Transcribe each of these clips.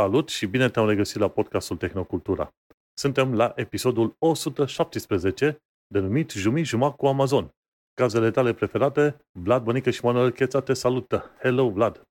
Salut și bine te-am regăsit la podcastul Tehnocultura. Suntem la episodul 117, denumit Jumi Jumac cu Amazon. Cazele tale preferate, Vlad Bănică și Manuel Cheța te salută. Hello, Vlad!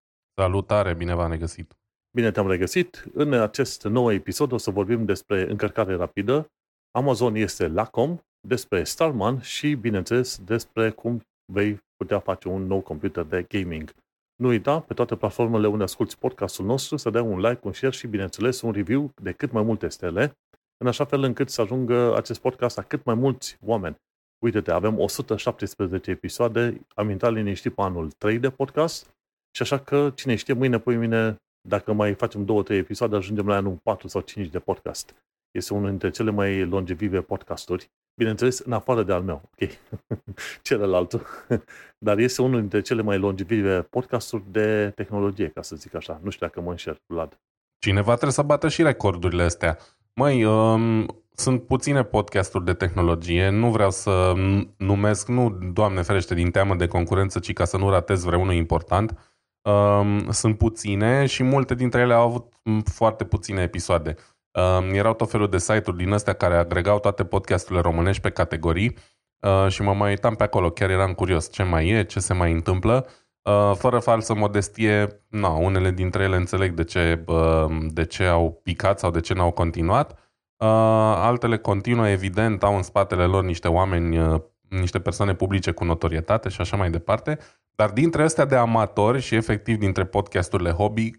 Salutare, bine v-am regăsit! Bine te-am regăsit. În acest nou episod o să vorbim despre încărcare rapidă. Amazon este Lacom, despre Starman și, bineînțeles, despre cum vei putea face un nou computer de gaming. Nu uita, pe toate platformele unde asculti podcastul nostru, să dai un like, un share și, bineînțeles, un review de cât mai multe stele, în așa fel încât să ajungă acest podcast la cât mai mulți oameni. Uite-te, avem 117 episoade, am intrat liniștit pe anul 3 de podcast și așa că, cine știe, mâine, poi mine, dacă mai facem 2-3 episoade, ajungem la anul 4 sau 5 de podcast. Este unul dintre cele mai longevive podcasturi Bineînțeles, în afară de al meu, ok, celălalt. Dar este unul dintre cele mai longevive podcasturi de tehnologie, ca să zic așa. Nu știu dacă mă înșer, Vlad. Cineva trebuie să bată și recordurile astea. Măi, um, sunt puține podcasturi de tehnologie, nu vreau să numesc, nu, Doamne ferește, din teamă de concurență, ci ca să nu ratez vreunul important. Um, sunt puține și multe dintre ele au avut foarte puține episoade. Uh, erau tot felul de site-uri din astea care agregau toate podcasturile românești pe categorii uh, și mă mai uitam pe acolo, chiar eram curios ce mai e, ce se mai întâmplă. Uh, fără falsă modestie, na, unele dintre ele înțeleg de ce, uh, de ce au picat sau de ce n-au continuat. Uh, altele continuă, evident, au în spatele lor niște oameni, uh, niște persoane publice cu notorietate și așa mai departe. Dar dintre astea de amatori și efectiv dintre podcasturile hobby,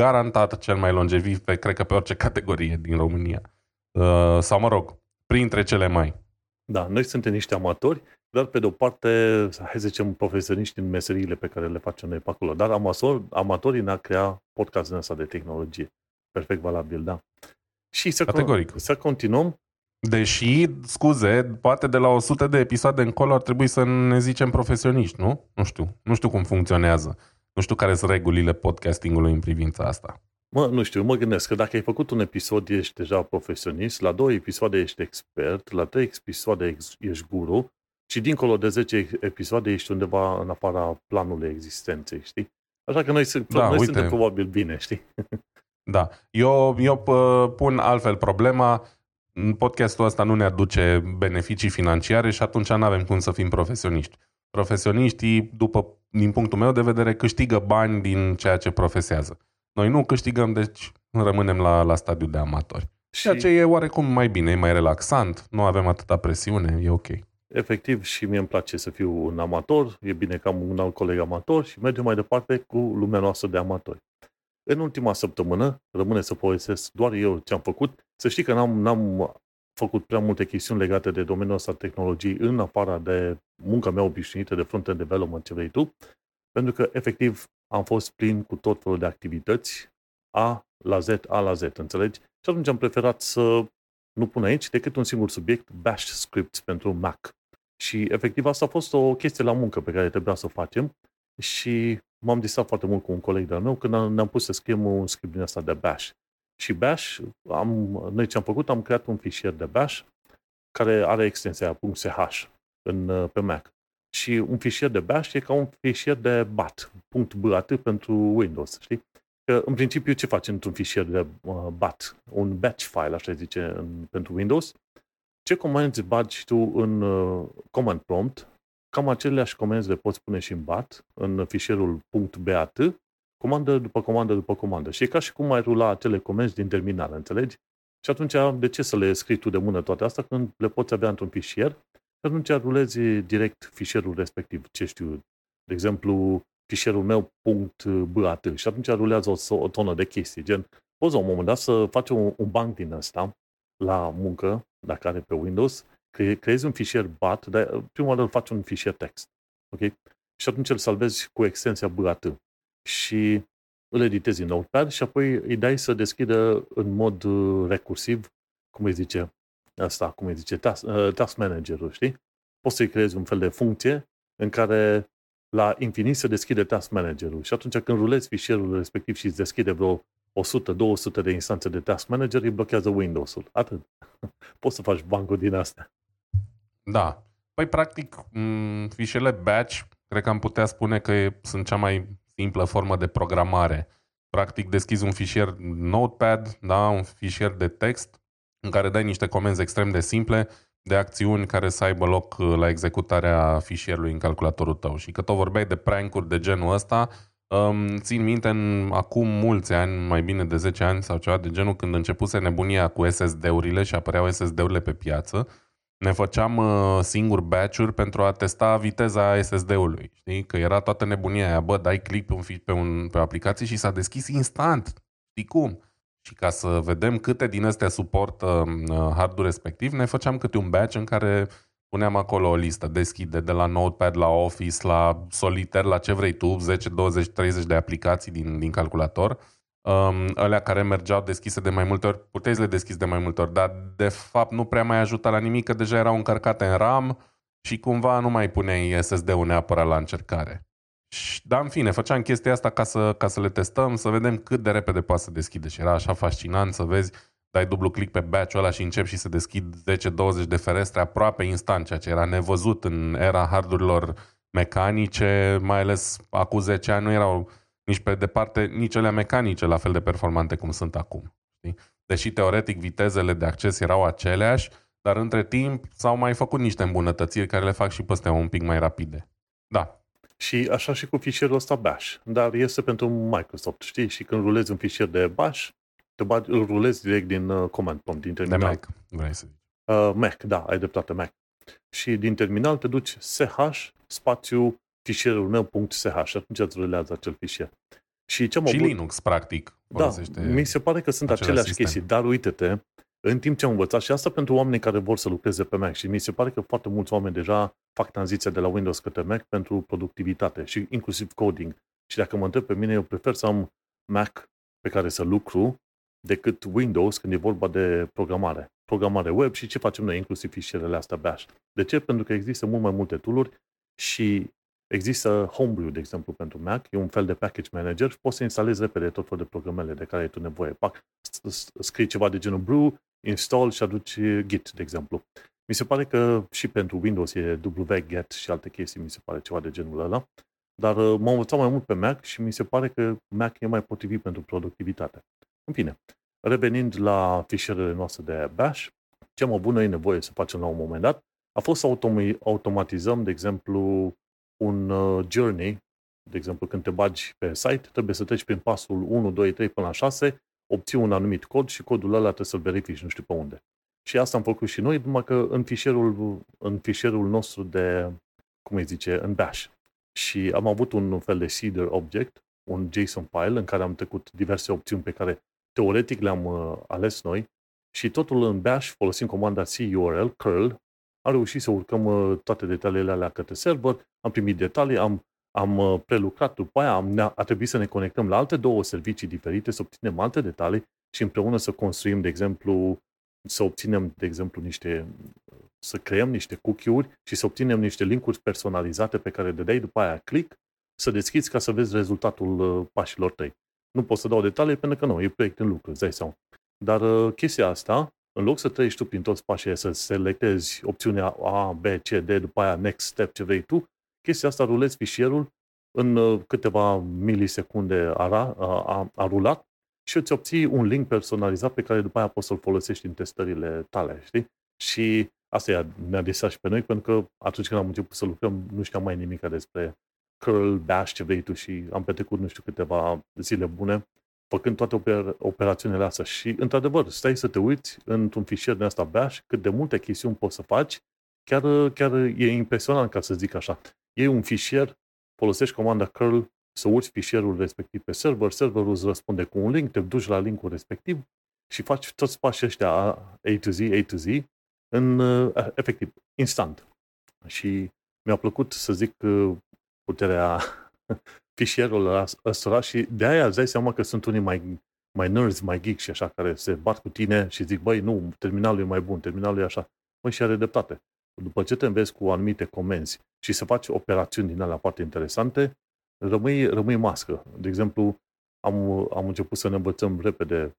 garantat cel mai longeviv pe, cred că pe orice categorie din România. Uh, sau mă rog, printre cele mai. Da, noi suntem niște amatori, dar pe de o parte, hai să zicem, profesioniști în meseriile pe care le facem noi pe acolo. Dar amator, amatorii ne-a creat podcastul ăsta de tehnologie. Perfect valabil, da. Și să, Categoric. să continuăm. Deși, scuze, poate de la 100 de episoade încolo ar trebui să ne zicem profesioniști, nu? Nu știu. Nu știu cum funcționează. Nu știu care sunt regulile podcastingului în privința asta. Mă, nu știu, mă gândesc că dacă ai făcut un episod, ești deja profesionist, la două episoade ești expert, la trei episoade ești guru și dincolo de 10 episoade ești undeva în afara planului existenței, știi? Așa că noi, da, noi uite. suntem probabil bine, știi? Da. Eu, eu pun altfel problema, podcastul ăsta nu ne aduce beneficii financiare și atunci nu avem cum să fim profesioniști. Profesioniștii, după, din punctul meu de vedere, câștigă bani din ceea ce profesează. Noi nu câștigăm, deci rămânem la, la stadiul de amatori. Și... Ceea ce e oarecum mai bine, e mai relaxant, nu avem atâta presiune, e ok. Efectiv, și mie îmi place să fiu un amator, e bine că am un alt coleg amator și mergem mai departe cu lumea noastră de amatori. În ultima săptămână, rămâne să povestesc doar eu ce am făcut. Să știi că n-am, n-am făcut prea multe chestiuni legate de domeniul ăsta tehnologii în afara de munca mea obișnuită de front-end development, ce vrei tu, pentru că efectiv am fost plin cu tot felul de activități A la Z, A la Z, înțelegi? Și atunci am preferat să nu pun aici decât un singur subiect, Bash Scripts pentru Mac. Și efectiv asta a fost o chestie la muncă pe care trebuia să o facem și m-am distrat foarte mult cu un coleg de-al meu când ne-am pus să scriem un script din asta de Bash. Și Bash, am, noi ce am făcut, am creat un fișier de Bash care are extensia .sh în, pe Mac. Și un fișier de Bash e ca un fișier de BAT, .bat pentru Windows, știi? Că în principiu ce faci într-un fișier de uh, BAT? Un batch file, așa zice, în, pentru Windows. Ce comenzi bagi tu în uh, command prompt, cam aceleași comenzi le poți pune și în BAT, în fișierul .bat, comandă după comandă după comandă. Și e ca și cum ai rula acele comenzi din terminal, înțelegi? Și atunci, de ce să le scrii tu de mână toate astea când le poți avea într-un fișier? Și atunci rulezi direct fișierul respectiv. Ce știu, de exemplu, fișierul meu .bat și atunci rulează o, o tonă de chestii, gen, poți la un moment dat să faci un, un banc din ăsta la muncă, dacă are pe Windows, cre- creezi un fișier BAT, dar prima oară îl faci un fișier text. Ok? Și atunci îl salvezi cu extensia BAT și îl editezi în Notepad și apoi îi dai să deschidă în mod uh, recursiv, cum îi zice asta, cum îi zice, task, uh, task manager-ul, știi? Poți să-i creezi un fel de funcție în care la infinit se deschide task manager-ul și atunci când rulezi fișierul respectiv și îți deschide vreo 100-200 de instanțe de task manager, îi blochează Windows-ul. Atât. Poți să faci bancul din astea. Da. Păi, practic, fișele batch, cred că am putea spune că sunt cea mai simplă formă de programare. practic deschizi un fișier Notepad, da, un fișier de text în care dai niște comenzi extrem de simple de acțiuni care să aibă loc uh, la executarea fișierului în calculatorul tău. Și că tot vorbeai de prank de genul ăsta, um, țin minte în acum mulți ani, mai bine de 10 ani sau ceva de genul, când începuse nebunia cu SSD-urile și apăreau SSD-urile pe piață, ne făceam uh, singur batch-uri pentru a testa viteza SSD-ului. Știi? Că era toată nebunia aia, bă, dai click pe, un, pe, un, pe o aplicație și s-a deschis instant. Știi cum? Și ca să vedem câte din astea suportă uh, hardul respectiv, ne făceam câte un batch în care puneam acolo o listă, deschide de la Notepad, la Office, la Solitaire, la ce vrei tu, 10, 20, 30 de aplicații din, din calculator. Um, alea care mergeau deschise de mai multe ori, puteai să le deschizi de mai multe ori, dar de fapt nu prea mai ajuta la nimic, că deja erau încărcate în RAM și cumva nu mai puneai SSD-ul neapărat la încercare. Dar în fine, făceam chestia asta ca să, ca să le testăm, să vedem cât de repede poate să deschide. Și era așa fascinant să vezi, dai dublu click pe batch-ul ăla și începi și să deschid 10-20 de ferestre aproape instant, ceea ce era nevăzut în era hardurilor mecanice, mai ales acum 10 ani nu erau nici pe departe, nici ele mecanice la fel de performante cum sunt acum. Știi? Deși teoretic vitezele de acces erau aceleași, dar între timp s-au mai făcut niște îmbunătățiri care le fac și pe astea un pic mai rapide. Da, și așa și cu fișierul ăsta Bash. Dar este pentru Microsoft, știi? Și când rulezi un fișier de Bash, te bagi, îl rulezi direct din uh, command prompt, din terminal. De Mac, vrei să zici. Uh, Mac, da, ai dreptate, Mac. Și din terminal te duci sh spațiu fișierul meu .sh și atunci îți rulează acel fișier. Și, ce și Linux, practic. Da, mi se pare că sunt aceleași sistem. chestii, dar uite-te, în timp ce am învățat, și asta pentru oamenii care vor să lucreze pe Mac, și mi se pare că foarte mulți oameni deja fac tranziția de la Windows către Mac pentru productivitate și inclusiv coding. Și dacă mă întreb pe mine, eu prefer să am Mac pe care să lucru decât Windows când e vorba de programare. Programare web și ce facem noi, inclusiv fișierele astea bash. De ce? Pentru că există mult mai multe tooluri și există Homebrew, de exemplu, pentru Mac, e un fel de package manager și poți să instalezi repede tot felul de programele de care ai tu nevoie. Pac, scrii ceva de genul brew, install și aduci Git, de exemplu. Mi se pare că și pentru Windows e wget și alte chestii, mi se pare ceva de genul ăla. Dar uh, m-am învățat mai mult pe Mac și mi se pare că Mac e mai potrivit pentru productivitate. În fine, revenind la fișierele noastre de Bash, ce am avut noi nevoie să facem la un moment dat a fost să automatizăm, de exemplu, un uh, journey, de exemplu, când te bagi pe site, trebuie să treci prin pasul 1, 2, 3 până la 6, obții un anumit cod și codul ăla trebuie să-l verifici nu știu pe unde. Și asta am făcut și noi, numai că în fișierul, în fișierul nostru de, cum îi zice, în Bash. Și am avut un fel de seeder object, un JSON file în care am trecut diverse opțiuni pe care teoretic le-am uh, ales noi și totul în Bash, folosind comanda curl, curl, am reușit să urcăm uh, toate detaliile alea către server, am primit detalii, am, am uh, prelucrat după aia, am, a trebuit să ne conectăm la alte două servicii diferite, să obținem alte detalii și împreună să construim, de exemplu, să obținem, de exemplu, niște, să creăm niște cookie-uri și să obținem niște linkuri personalizate pe care de dai după aia click, să deschizi ca să vezi rezultatul uh, pașilor tăi. Nu pot să dau detalii pentru că nu, e proiect în lucru, îți dai seama. Dar uh, chestia asta, în loc să treci tu prin toți pașii să selectezi opțiunea A, B, C, D, după aia next step ce vrei tu, chestia asta rulezi fișierul în uh, câteva milisecunde a, a, a, a rulat și îți obții un link personalizat pe care după aia poți să-l folosești în testările tale, știi? Și asta ne-a disat și pe noi, pentru că atunci când am început să lucrăm, nu știam mai nimic despre curl, bash, ce vrei tu și am petrecut nu știu câteva zile bune făcând toate oper- operațiunile astea. Și, într-adevăr, stai să te uiți într-un fișier de asta bash, cât de multe chestiuni poți să faci, chiar, chiar e impresionant, ca să zic așa. Iei un fișier, folosești comanda curl, să urci fișierul respectiv pe server, serverul îți răspunde cu un link, te duci la linkul respectiv și faci toți pașii ăștia A to Z, A to Z, în, uh, efectiv, instant. Și mi-a plăcut să zic uh, puterea fișierul ăsta și de aia îți dai seama că sunt unii mai, mai nerds, mai geek și așa, care se bat cu tine și zic, băi, nu, terminalul e mai bun, terminalul e așa. Băi, și are dreptate. După ce te înveți cu anumite comenzi și să faci operațiuni din alea foarte interesante, rămâi, rămâi mască. De exemplu, am, am început să ne învățăm repede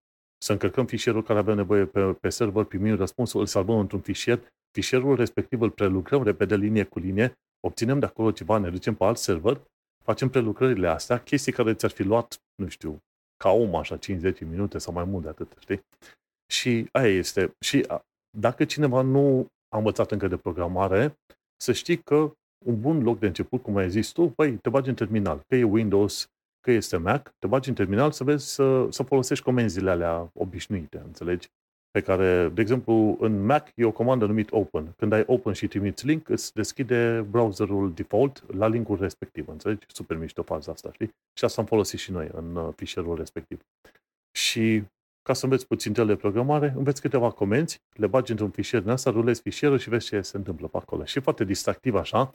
să încărcăm fișierul care avea nevoie pe, pe server, primim răspunsul, îl salvăm într-un fișier, fișierul respectiv îl prelucrăm repede linie cu linie, obținem de acolo ceva, ne ducem pe alt server, facem prelucrările astea, chestii care ți-ar fi luat, nu știu, ca om, așa, 5-10 minute sau mai mult de atât, știi? Și aia este. Și dacă cineva nu a învățat încă de programare, să știi că un bun loc de început, cum ai zis tu, băi, te bagi în terminal, că e Windows, că este Mac, te bagi în terminal să vezi să, să folosești comenzile alea obișnuite, înțelegi? Pe care, de exemplu, în Mac e o comandă numit Open. Când ai Open și trimiți link, îți deschide browserul default la linkul respectiv, înțelegi? Super mișto faza asta, știi? Și asta am folosit și noi în uh, fișierul respectiv. Și ca să înveți puțin de programare, înveți câteva comenzi, le bagi într-un fișier din asta, rulezi fișierul și vezi ce se întâmplă pe acolo. Și e foarte distractiv așa,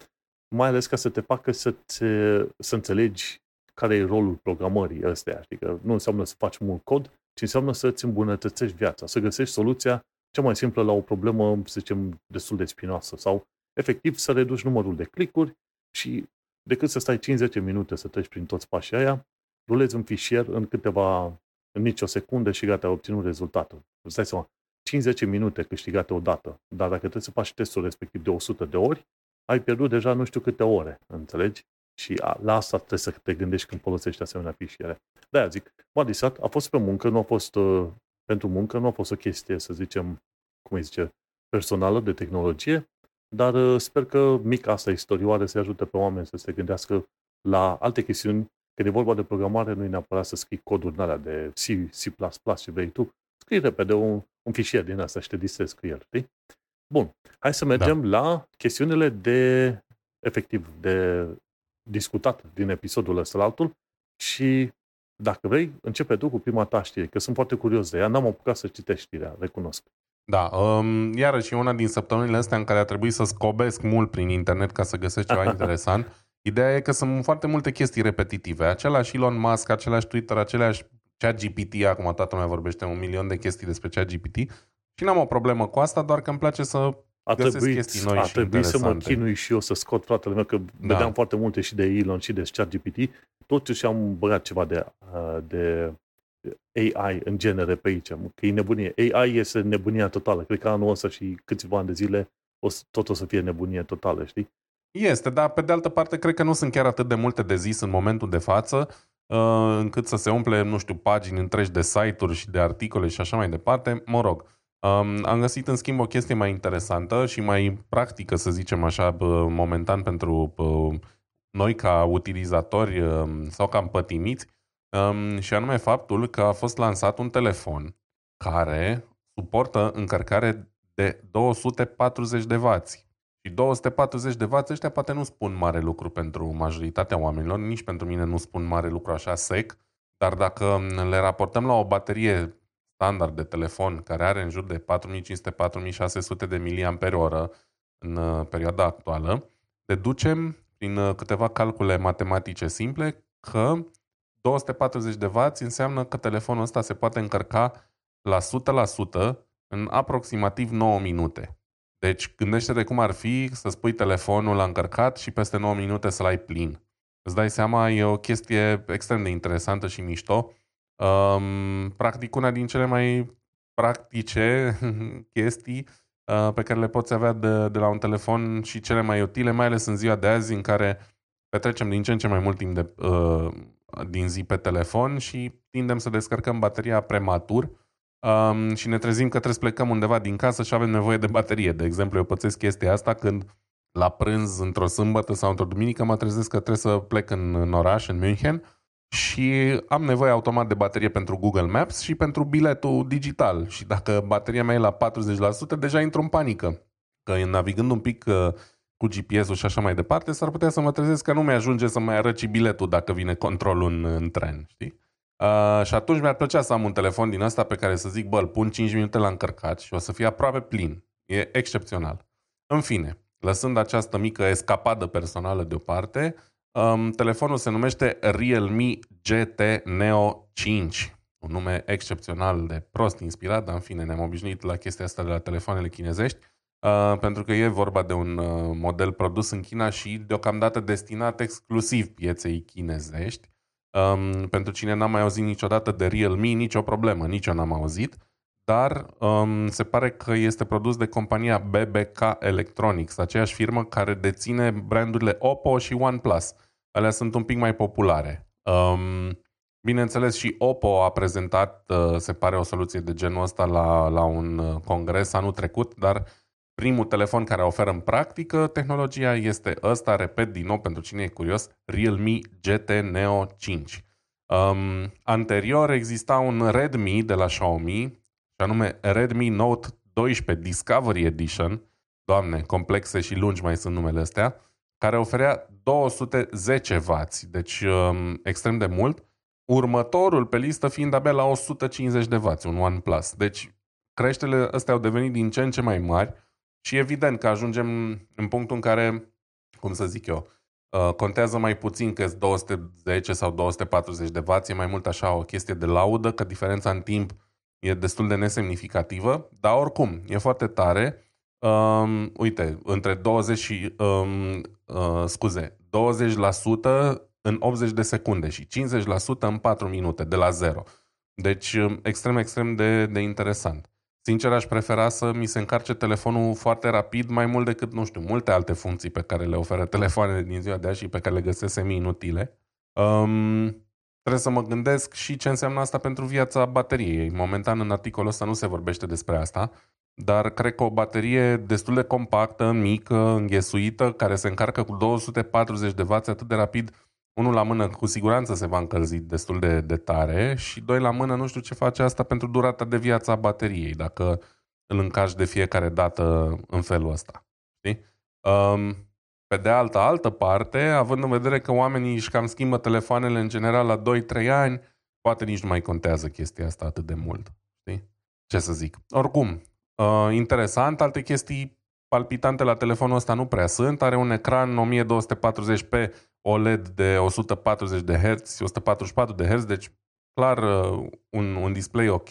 mai ales ca să te facă să, te, să înțelegi care e rolul programării ăstea. Adică nu înseamnă să faci mult cod, ci înseamnă să-ți îmbunătățești viața, să găsești soluția cea mai simplă la o problemă, să zicem, destul de spinoasă sau efectiv să reduci numărul de clicuri și decât să stai 5-10 minute să treci prin toți pașii aia, rulezi un fișier în câteva, în nicio secundă și gata, ai obținut rezultatul. Îți dai seama, 5-10 minute câștigate odată, dar dacă trebuie să faci testul respectiv de 100 de ori, ai pierdut deja nu știu câte ore, înțelegi? Și la asta trebuie să te gândești când folosești asemenea fișiere. De-aia zic, Madisat a fost pe muncă, nu a fost uh, pentru muncă, nu a fost o chestie, să zicem, cum îi zice, personală de tehnologie, dar uh, sper că mica asta istorioare să ajute pe oameni să se gândească la alte chestiuni. Când e vorba de programare, nu e neapărat să scrii coduri alea de C, C++ și vrei tu. Scrii repede un, un fișier din asta și te distrezi cu el, știi? Bun, hai să mergem da. la chestiunile de, efectiv, de discutat din episodul ăsta la altul și dacă vrei, începe tu cu prima ta știre, că sunt foarte curios de ea, n-am apucat să citești știrea, recunosc. Da, um, iarăși una din săptămânile astea în care a trebuit să scobesc mult prin internet ca să găsesc ceva interesant. Ideea e că sunt foarte multe chestii repetitive. Același Elon Musk, același Twitter, același ChatGPT, acum toată lumea vorbește un milion de chestii despre ChatGPT și n-am o problemă cu asta, doar că îmi place să a trebuit, chestii noi a și trebuit să mă chinui și eu să scot fratele meu, că da. vedeam foarte multe și de Elon și de ChatGPT. Totuși am băgat ceva de, uh, de AI în genere pe aici, că e nebunie. AI este nebunia totală. Cred că anul ăsta și câțiva ani de zile o, tot o să fie nebunie totală, știi? Este, dar pe de altă parte cred că nu sunt chiar atât de multe de zis în momentul de față, uh, încât să se umple, nu știu, pagini întregi de site-uri și de articole și așa mai departe. Mă rog, Um, am găsit în schimb o chestie mai interesantă și mai practică, să zicem așa, momentan pentru noi ca utilizatori um, sau ca împătimiți, um, și anume faptul că a fost lansat un telefon care suportă încărcare de 240 de W. Și 240 de W ăștia poate nu spun mare lucru pentru majoritatea oamenilor, nici pentru mine nu spun mare lucru așa sec, dar dacă le raportăm la o baterie standard de telefon care are în jur de 4500-4600 de mAh în uh, perioada actuală, deducem prin uh, câteva calcule matematice simple că 240 de W înseamnă că telefonul ăsta se poate încărca la 100% în aproximativ 9 minute. Deci gândește-te cum ar fi să spui telefonul la încărcat și peste 9 minute să-l ai plin. Îți dai seama, e o chestie extrem de interesantă și mișto Um, practic, una din cele mai practice chestii uh, pe care le poți avea de, de la un telefon și cele mai utile, mai ales în ziua de azi în care petrecem din ce în ce mai mult timp de, uh, din zi pe telefon și tindem să descărcăm bateria prematur um, și ne trezim că trebuie să plecăm undeva din casă și avem nevoie de baterie. De exemplu, eu pățesc chestia asta când la prânz, într-o sâmbătă sau într-o duminică, mă trezesc că trebuie să plec în, în oraș, în München, și am nevoie automat de baterie pentru Google Maps și pentru biletul digital. Și dacă bateria mea e la 40%, deja intru în panică. Că navigând un pic uh, cu GPS-ul și așa mai departe, s-ar putea să mă trezesc că nu mi-ajunge să mai arăt și biletul dacă vine controlul în, în tren, știi? Uh, și atunci mi-ar plăcea să am un telefon din asta pe care să zic, bă, îl pun 5 minute la încărcat și o să fie aproape plin. E excepțional. În fine, lăsând această mică escapadă personală deoparte, Um, telefonul se numește Realme GT Neo 5. Un nume excepțional de prost inspirat, dar în fine ne-am obișnuit la chestia asta de la telefoanele chinezești, uh, pentru că e vorba de un uh, model produs în China și deocamdată destinat exclusiv pieței chinezești. Um, pentru cine n-a mai auzit niciodată de Realme, nicio problemă, nici eu n-am auzit, dar um, se pare că este produs de compania BBK Electronics, aceeași firmă care deține brandurile Oppo și OnePlus alea sunt un pic mai populare. Um, Bineînțeles, și Oppo a prezentat, uh, se pare, o soluție de genul ăsta la, la un uh, congres anul trecut, dar primul telefon care oferă în practică tehnologia este ăsta, repet din nou pentru cine e curios, Realme GT Neo 5. Um, anterior exista un Redmi de la Xiaomi, și anume Redmi Note 12 Discovery Edition, doamne, complexe și lungi mai sunt numele astea, care oferea 210W, deci um, extrem de mult, următorul pe listă fiind abia la 150 de W, un OnePlus. Deci creșterile astea au devenit din ce în ce mai mari și evident că ajungem în punctul în care, cum să zic eu, uh, contează mai puțin că 210 sau 240 de W, e mai mult așa o chestie de laudă, că diferența în timp e destul de nesemnificativă, dar oricum, e foarte tare. Um, uite, între 20 și, um, uh, scuze, 20% în 80 de secunde și 50% în 4 minute, de la zero. Deci, um, extrem, extrem de, de interesant. Sincer, aș prefera să mi se încarce telefonul foarte rapid, mai mult decât, nu știu, multe alte funcții pe care le oferă telefoanele din ziua de azi și pe care le găsesc semi-inutile. Um, trebuie să mă gândesc și ce înseamnă asta pentru viața bateriei. Momentan, în articolul ăsta nu se vorbește despre asta, dar cred că o baterie destul de compactă, mică, înghesuită, care se încarcă cu 240 de W atât de rapid, unul la mână cu siguranță se va încălzi destul de, de tare și doi la mână nu știu ce face asta pentru durata de viață a bateriei, dacă îl încarci de fiecare dată în felul ăsta. Știi? Um, pe de altă, altă parte, având în vedere că oamenii își cam schimbă telefoanele în general la 2-3 ani, poate nici nu mai contează chestia asta atât de mult. Știi? Ce să zic. Oricum, uh, interesant, alte chestii palpitante la telefonul ăsta nu prea sunt. Are un ecran 1240p OLED de 140 de Hz, 144 de Hz, deci clar uh, un, un display ok.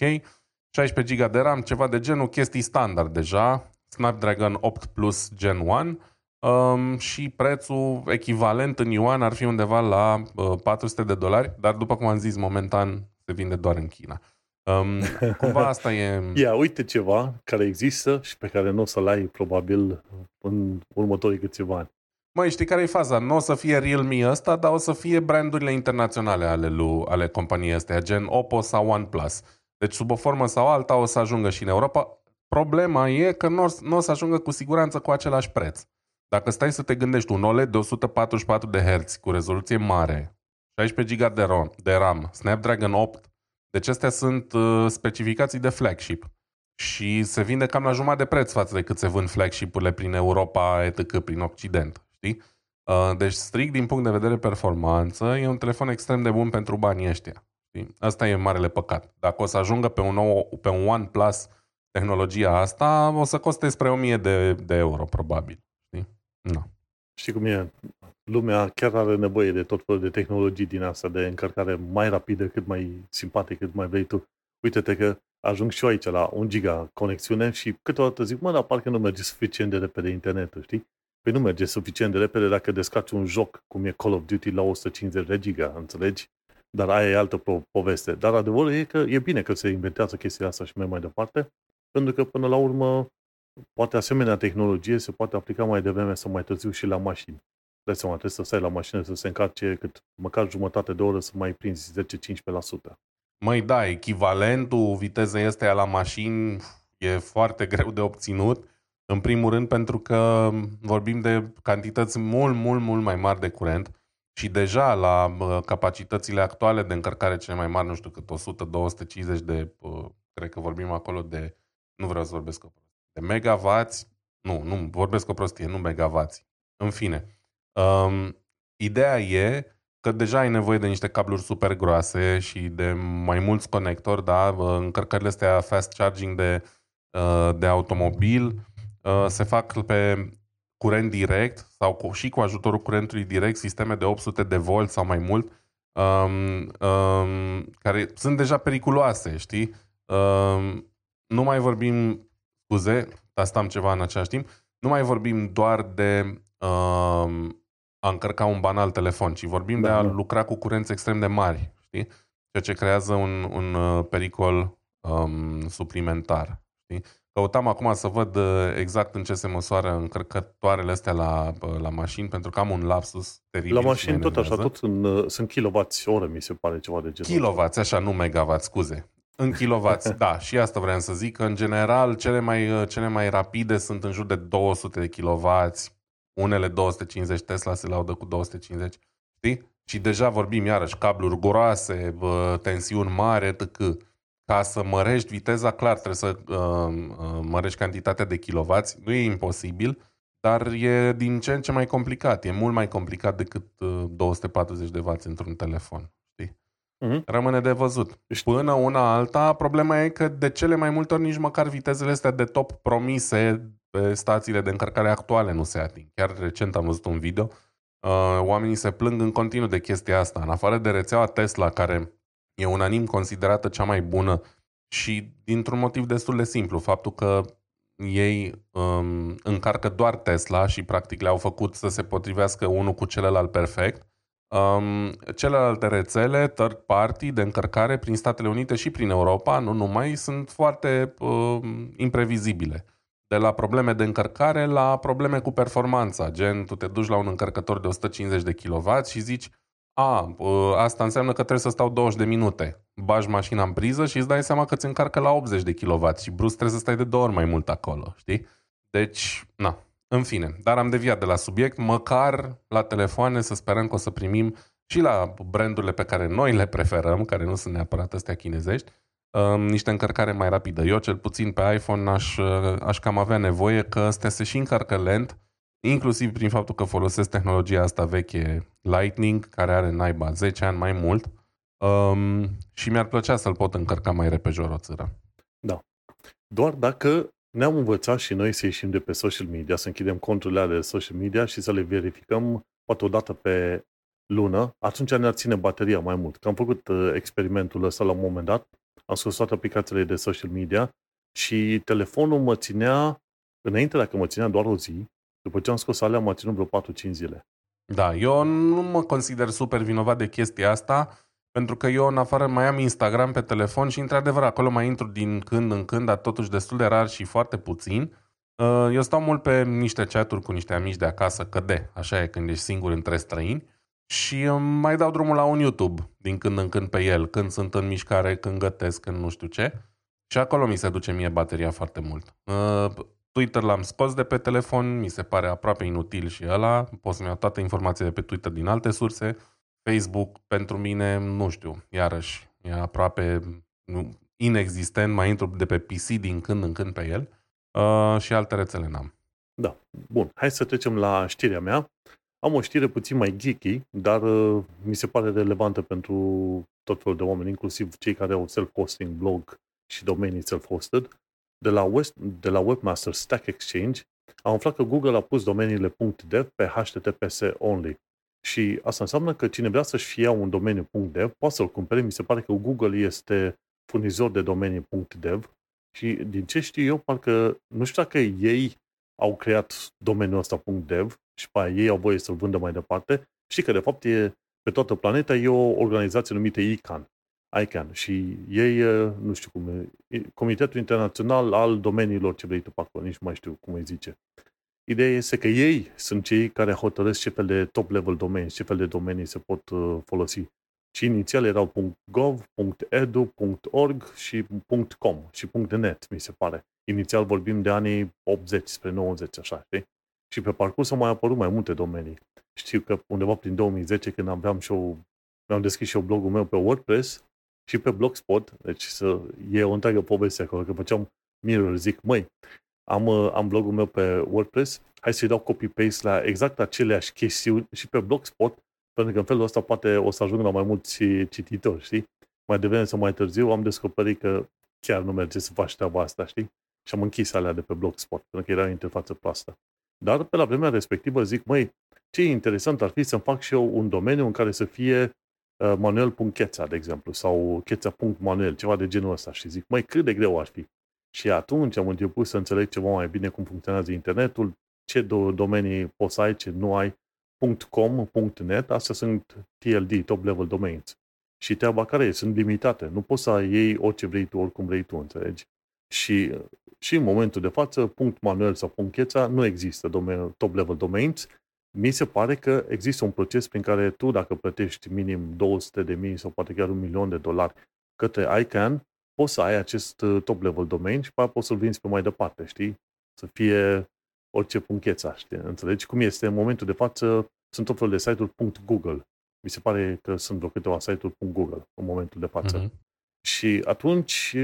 16 GB de RAM, ceva de genul, chestii standard deja, Snapdragon 8 Plus Gen 1 um, și prețul echivalent în yuan ar fi undeva la uh, 400 de dolari, dar după cum am zis, momentan se vinde doar în China. Um, cumva asta e... Ia, uite ceva care există și pe care nu o să-l ai probabil în următorii câțiva ani. Măi, știi care e faza? Nu o să fie Realme ăsta, dar o să fie brandurile internaționale ale, lui, ale companiei astea, gen Oppo sau OnePlus. Deci sub o formă sau alta o să ajungă și în Europa. Problema e că nu o, nu o să ajungă cu siguranță cu același preț. Dacă stai să te gândești un OLED de 144 de Hz cu rezoluție mare, 16 GB de RAM, de RAM Snapdragon 8, deci astea sunt uh, specificații de flagship și se vinde cam la jumătate de preț față de cât se vând flagship-urile prin Europa, etc., prin Occident știi? Uh, deci, strict din punct de vedere performanță, e un telefon extrem de bun pentru banii ăștia. Știi? Asta e marele păcat. Dacă o să ajungă pe un, nou, pe un OnePlus tehnologia asta, o să coste spre 1000 de, de euro, probabil. Știi? No. Știi cum e? Lumea chiar are nevoie de tot felul de tehnologii din asta, de încărcare mai rapidă, cât mai simpatică, cât mai vrei tu. Uite-te că ajung și eu aici la 1 giga conexiune și câteodată zic, mă, dar parcă nu merge suficient de repede internetul, știi? Păi nu merge suficient de repede dacă descarci un joc cum e Call of Duty la 150 de giga, înțelegi? Dar aia e altă po- poveste. Dar adevărul e că e bine că se inventează chestia asta și mai mai departe, pentru că până la urmă poate asemenea tehnologie se poate aplica mai devreme sau mai târziu și la mașini. Dai seama, trebuie să stai la mașină să se încarce cât măcar jumătate de oră să mai prinzi 10-15%. Măi, da, echivalentul vitezei astea la mașini e foarte greu de obținut în primul rând pentru că vorbim de cantități mult, mult, mult mai mari de curent și deja la capacitățile actuale de încărcare cele mai mari, nu știu cât, 100-250 de, cred că vorbim acolo de, nu vreau să vorbesc o prostie, de megavați, nu, nu, vorbesc o prostie, nu megavați. În fine, um, ideea e că deja ai nevoie de niște cabluri super groase și de mai mulți conectori, da, încărcările astea fast charging de, de automobil, Uh, se fac pe curent direct sau cu, și cu ajutorul curentului direct, sisteme de 800 de volt sau mai mult, um, um, care sunt deja periculoase, știi? Um, nu mai vorbim, scuze, asta am ceva în același timp, nu mai vorbim doar de um, a încărca un banal telefon, ci vorbim da, de a da. lucra cu curenți extrem de mari, știi? Ceea ce creează un, un uh, pericol um, suplimentar. Știi? Căutam acum să văd uh, exact în ce se măsoară încărcătoarele astea la, uh, la mașini, pentru că am un lapsus teribil. La mașini tot așa, tot sunt, uh, sunt kilowați oră, mi se pare ceva de genul Kilowați, așa, nu megawatt, scuze. În kilowați, da, și asta vreau să zic, că în general cele mai, cele mai rapide sunt în jur de 200 de kilowați, unele 250, Tesla se laudă cu 250, știi? Și deja vorbim iarăși, cabluri groase, tensiuni mari, etc. Ca să mărești viteza, clar, trebuie să uh, uh, mărești cantitatea de kilovați. Nu e imposibil, dar e din ce în ce mai complicat. E mult mai complicat decât uh, 240 de W într-un telefon. Știi? Uh-huh. Rămâne de văzut. Până una alta, problema e că de cele mai multe ori nici măcar vitezele astea de top promise pe stațiile de încărcare actuale nu se ating. Chiar recent am văzut un video. Uh, oamenii se plâng în continuu de chestia asta. În afară de rețeaua Tesla, care e unanim considerată cea mai bună și dintr-un motiv destul de simplu, faptul că ei um, încarcă doar Tesla și practic le-au făcut să se potrivească unul cu celălalt perfect. Um, celelalte rețele, third party, de încărcare prin Statele Unite și prin Europa, nu numai, sunt foarte um, imprevizibile. De la probleme de încărcare la probleme cu performanța, gen tu te duci la un încărcător de 150 de kW și zici a, asta înseamnă că trebuie să stau 20 de minute. Bagi mașina în priză și îți dai seama că ți încarcă la 80 de kW și brusc trebuie să stai de două ori mai mult acolo, știi? Deci, na, în fine. Dar am deviat de la subiect, măcar la telefoane să sperăm că o să primim și la brandurile pe care noi le preferăm, care nu sunt neapărat astea chinezești, um, niște încărcare mai rapidă. Eu, cel puțin pe iPhone, aș, aș cam avea nevoie că astea se și încarcă lent, inclusiv prin faptul că folosesc tehnologia asta veche Lightning, care are naiba 10 ani mai mult um, și mi-ar plăcea să-l pot încărca mai repede o țără. Da. Doar dacă ne-am învățat și noi să ieșim de pe social media, să închidem conturile ale social media și să le verificăm poate o dată pe lună, atunci ne-ar ține bateria mai mult. Că am făcut uh, experimentul ăsta la un moment dat, am scos toate aplicațiile de social media și telefonul mă ținea, înainte dacă mă ținea doar o zi, după ce am scos alea, m-a ținut vreo 4-5 zile. Da, eu nu mă consider super vinovat de chestia asta, pentru că eu în afară mai am Instagram pe telefon și într-adevăr acolo mai intru din când în când, dar totuși destul de rar și foarte puțin. Uh, eu stau mult pe niște chaturi cu niște amici de acasă, că de, așa e când ești singur între străini, și mai dau drumul la un YouTube din când în când pe el, când sunt în mișcare, când gătesc, când nu știu ce. Și acolo mi se duce mie bateria foarte mult. Uh, Twitter l-am scos de pe telefon, mi se pare aproape inutil și ăla. Pot să-mi iau toate informațiile pe Twitter din alte surse. Facebook, pentru mine, nu știu, iarăși, e aproape nu, inexistent, mai intru de pe PC din când în când pe el uh, și alte rețele n-am. Da, bun. Hai să trecem la știrea mea. Am o știre puțin mai geeky, dar uh, mi se pare relevantă pentru tot felul de oameni, inclusiv cei care au self-hosting blog și domenii self-hosted de la, West, de la Webmaster Stack Exchange, am aflat că Google a pus domeniile .dev pe HTTPS only. Și asta înseamnă că cine vrea să-și fie un domeniu .dev poate să-l cumpere. Mi se pare că Google este furnizor de domenii .dev și din ce știu eu, parcă nu știu dacă ei au creat domeniul ăsta .dev și pe ei au voie să-l vândă mai departe. Și că de fapt e, pe toată planeta e o organizație numită ICANN. ICANN și ei, nu știu cum e, Comitetul Internațional al Domeniilor ce vrei tu pe acolo, nici nu mai știu cum îi zice. Ideea este că ei sunt cei care hotărăsc ce fel de top-level domenii, ce fel de domenii se pot uh, folosi. Și inițial erau .gov, .edu, .org și .com și .net, mi se pare. Inițial vorbim de anii 80 spre 90, așa, știi? Și pe parcurs au mai apărut mai multe domenii. Știu că undeva prin 2010, când aveam și eu, mi-am deschis și eu blogul meu pe WordPress, și pe Blogspot, deci să, e o întreagă poveste acolo, că făceam mirror, zic, măi, am, uh, am blogul meu pe WordPress, hai să-i dau copy-paste la exact aceleași chestiuni și pe Blogspot, pentru că în felul ăsta poate o să ajung la mai mulți cititori, știi? Mai devreme sau mai târziu am descoperit că chiar nu merge să faci treaba asta, știi? Și am închis alea de pe Blogspot, pentru că era o interfață proastă. Dar pe la vremea respectivă zic, măi, ce interesant ar fi să-mi fac și eu un domeniu în care să fie Uh, manuel.cheța, de exemplu, sau cheța.manuel, ceva de genul ăsta și zic, mai cât de greu ar fi? Și atunci am început să înțeleg ceva mai bine cum funcționează internetul, ce domenii poți să ai, ce nu ai, .com, .net, astea sunt TLD, top level domains. Și treaba care e, sunt limitate. Nu poți să iei orice vrei tu, oricum vrei tu, înțelegi? Și, și în momentul de față, punct .manuel sau punct .cheța nu există top-level domains. Mi se pare că există un proces prin care tu, dacă plătești minim 200 de mii sau poate chiar un milion de dolari către ICANN, poți să ai acest uh, top-level domain și poți să-l vinzi pe mai departe, știi? Să fie orice puncheța, știi? Înțelegi cum este? În momentul de față sunt tot felul de site-uri .google. Mi se pare că sunt vreo câteva site-uri .google în momentul de față. Uh-huh. Și atunci,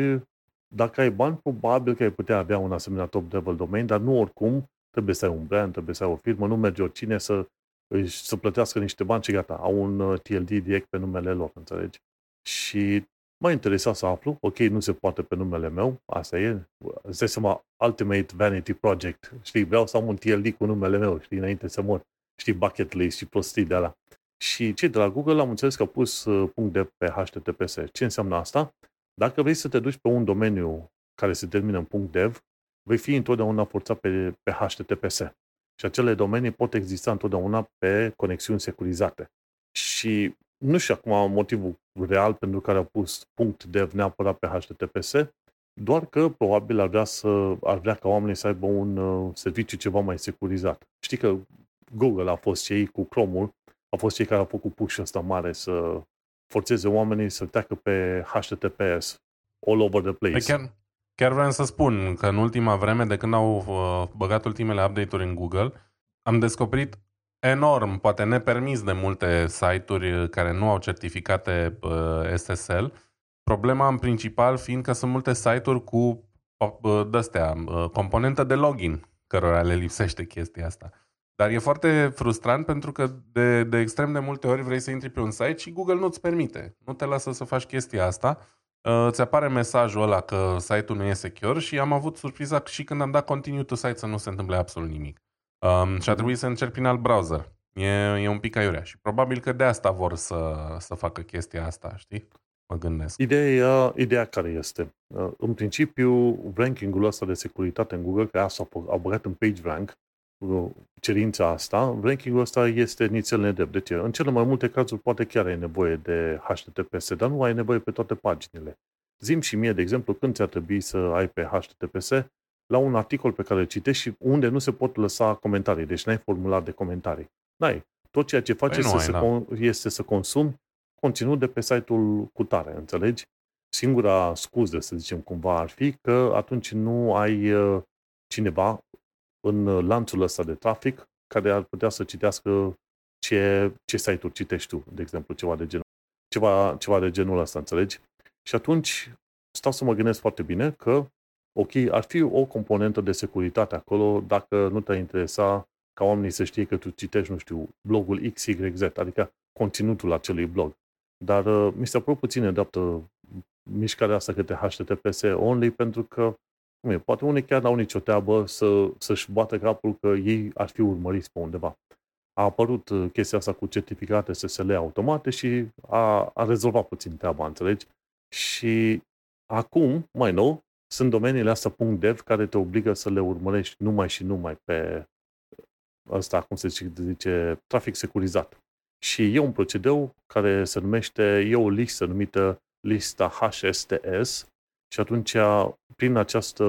dacă ai bani, probabil că ai putea avea un asemenea top-level domain, dar nu oricum trebuie să ai un brand, trebuie să ai o firmă, nu merge oricine să, să plătească niște bani și gata, au un TLD uh, direct pe numele lor, înțelegi? Și M-a interesat să aflu, ok, nu se poate pe numele meu, asta e, îți dai seama, Ultimate Vanity Project, știi, vreau să am un TLD cu numele meu, știi, înainte să mor, știi, bucket list și prostii de ala. Și cei de la Google am înțeles că au pus uh, punct de pe HTTPS. Ce înseamnă asta? Dacă vrei să te duci pe un domeniu care se termină în punct .dev, vei fi întotdeauna forțat pe, pe HTTPS. Și acele domenii pot exista întotdeauna pe conexiuni securizate. Și nu știu acum motivul real pentru care au pus punct dev neapărat pe HTTPS, doar că probabil ar vrea, să, ar vrea ca oamenii să aibă un uh, serviciu ceva mai securizat. Știi că Google a fost cei cu Chrome-ul, a fost cei care au făcut push ăsta mare să forțeze oamenii să treacă pe HTTPS all over the place. Păi chiar, chiar vreau să spun că în ultima vreme, de când au uh, băgat ultimele update-uri în Google, am descoperit enorm, poate nepermis de multe site-uri care nu au certificate uh, SSL. Problema în principal fiind că sunt multe site-uri cu uh, de-astea, uh, componentă de login, cărora le lipsește chestia asta. Dar e foarte frustrant pentru că de, de extrem de multe ori vrei să intri pe un site și Google nu-ți permite. Nu te lasă să faci chestia asta. Uh, îți apare mesajul ăla că site-ul nu e secure și am avut surpriza și când am dat continue to site să nu se întâmple absolut nimic. Um, și a trebuit să încerc prin alt browser. E, e un pic aiurea și probabil că de asta vor să, să facă chestia asta, știi? Mă gândesc. Ideea, ideea care este? Uh, în principiu, rankingul ăsta de securitate în Google, care asta au băgat în PageRank, uh, cerința asta, rankingul ăsta este nițel nedrept. Deci, în cele mai multe cazuri, poate chiar ai nevoie de HTTPS, dar nu ai nevoie pe toate paginile. Zim și mie, de exemplu, când ți-ar trebui să ai pe HTTPS la un articol pe care îl citești și unde nu se pot lăsa comentarii. Deci n-ai formular de comentarii. N-ai. Tot ceea ce faci păi este, ai, să, da. este să consumi conținut de pe site-ul cu tare, înțelegi? Singura scuză, să zicem cumva, ar fi că atunci nu ai uh, cineva în lanțul ăsta de trafic care ar putea să citească ce, ce site-uri citești tu, de exemplu, ceva de genul, ceva, ceva de genul ăsta, înțelegi? Și atunci stau să mă gândesc foarte bine că ok, ar fi o componentă de securitate acolo dacă nu te-ar interesa ca oamenii să știe că tu citești, nu știu, blogul XYZ, adică conținutul acelui blog. Dar uh, mi se părut puțin îndreaptă mișcarea asta către HTTPS only pentru că cum e, poate unii chiar n-au nicio treabă să, să-și bată capul că ei ar fi urmăriți pe undeva. A apărut uh, chestia asta cu certificate SSL automate și a, a rezolvat puțin treaba, înțelegi? Și acum, mai nou, sunt domeniile astea .dev care te obligă să le urmărești numai și numai pe ăsta, cum se zice, trafic securizat. Și e un procedeu care se numește, e o listă numită lista HSTS și atunci prin această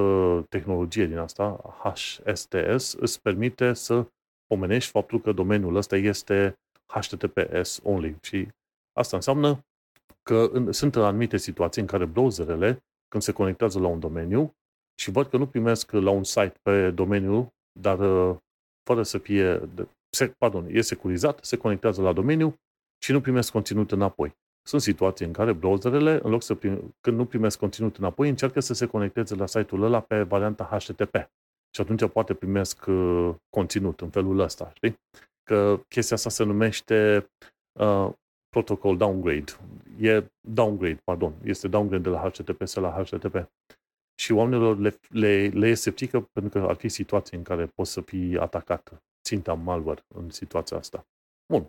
tehnologie din asta, HSTS, îți permite să pomenești faptul că domeniul ăsta este HTTPS only. Și asta înseamnă că în, sunt anumite situații în care browserele când se conectează la un domeniu și văd că nu primesc la un site pe domeniu, dar uh, fără să fie, pardon, e securizat, se conectează la domeniu și nu primesc conținut înapoi. Sunt situații în care browserele, în loc să prim, când nu primesc conținut înapoi, încearcă să se conecteze la site-ul ăla pe varianta HTTP. Și atunci poate primesc uh, conținut în felul ăsta, știi? Că chestia asta se numește uh, protocol downgrade. E downgrade, pardon. Este downgrade de la HTTPS la HTTP. Și oamenilor le, le, le e sceptică pentru că ar fi situații în care poți să fii atacat, ținta malware în situația asta. Bun.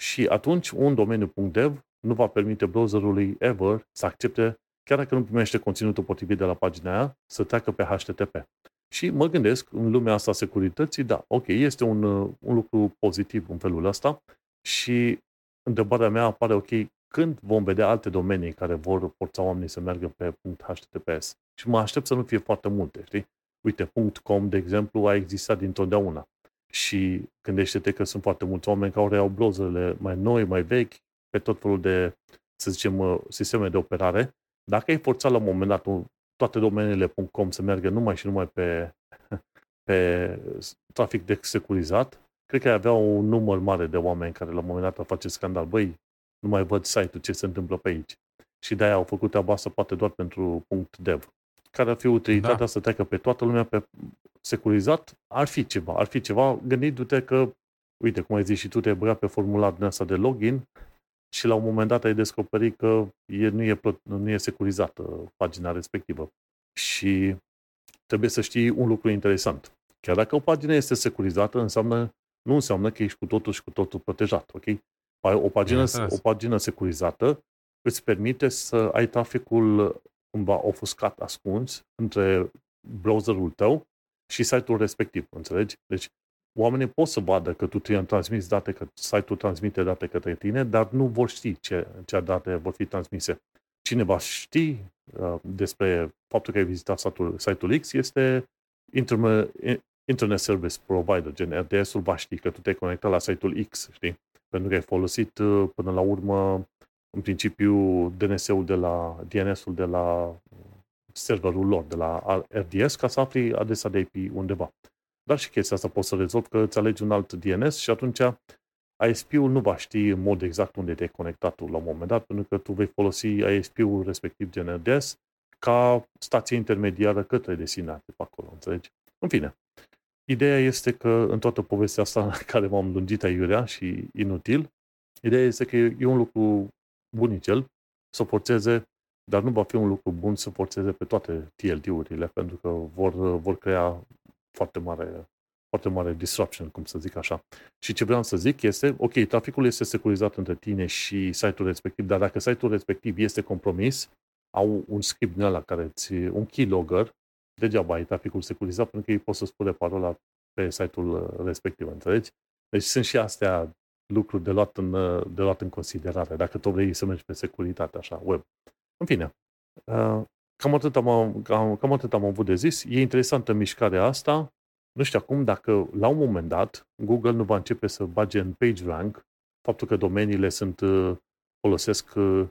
Și atunci un domeniu .dev nu va permite browserului ever să accepte, chiar dacă nu primește conținutul potrivit de la pagina aia, să treacă pe HTTP. Și mă gândesc, în lumea asta a securității, da, ok, este un, un lucru pozitiv în felul ăsta și întrebarea mea apare, ok, când vom vedea alte domenii care vor forța oamenii să meargă pe .https? și mă aștept să nu fie foarte multe, știi? Uite, .com, de exemplu, a existat dintotdeauna. Și gândește-te că sunt foarte mulți oameni care au browserele mai noi, mai vechi, pe tot felul de, să zicem, uh, sisteme de operare. Dacă ai forțat la un moment dat toate domeniile .com să meargă numai și numai pe, pe trafic de securizat, cred că avea un număr mare de oameni care la un moment dat face scandal. Băi, nu mai văd site-ul, ce se întâmplă pe aici. Și de-aia au făcut treaba asta poate doar pentru .dev. Care ar fi utilitatea da. să treacă pe toată lumea pe securizat? Ar fi ceva. Ar fi ceva gândindu-te că, uite, cum ai zis și tu, te-ai băgat pe formularul din asta de login și la un moment dat ai descoperit că e, nu, e, nu e securizată pagina respectivă. Și trebuie să știi un lucru interesant. Chiar dacă o pagină este securizată, înseamnă, nu înseamnă că ești cu totul și cu totul protejat. Ok? O pagină, o pagină securizată îți permite să ai traficul cumva ofuscat, ascuns, între browserul tău și site-ul respectiv, înțelegi? Deci, oamenii pot să vadă că tu transmiți date, că site-ul transmite date către tine, dar nu vor ști ce, ce date vor fi transmise. Cine va ști uh, despre faptul că ai vizitat site-ul, site-ul X este Internet Service Provider, gen RDS-ul va ști că tu te-ai conectat la site-ul X, știi? Pentru că ai folosit uh, până la urmă în principiu DNS-ul de la DNS-ul de la serverul lor, de la RDS, ca să afli adresa de IP undeva. Dar și chestia asta poți să rezolvi că îți alegi un alt DNS și atunci ISP-ul nu va ști în mod exact unde te-ai conectat tu la un moment dat, pentru că tu vei folosi ISP-ul respectiv gen RDS ca stație intermediară către destinație pe acolo, înțelegi? În fine, ideea este că în toată povestea asta care m-am lungit aiurea și inutil, ideea este că e un lucru bunicel să forțeze, dar nu va fi un lucru bun să forțeze pe toate TLD-urile, pentru că vor, vor crea foarte mare, foarte mare disruption, cum să zic așa. Și ce vreau să zic este, ok, traficul este securizat între tine și site-ul respectiv, dar dacă site-ul respectiv este compromis, au un script din ăla care îți, un keylogger, degeaba ai traficul securizat, pentru că ei pot să spune parola pe site-ul respectiv, înțelegi? Deci sunt și astea lucruri de luat în, de luat în considerare, dacă tot vrei să mergi pe securitate, așa, web. În fine, uh, cam atât am, cam, cam atât am avut de zis. E interesantă mișcarea asta. Nu știu acum dacă la un moment dat Google nu va începe să bage în PageRank faptul că domeniile sunt uh, folosesc uh,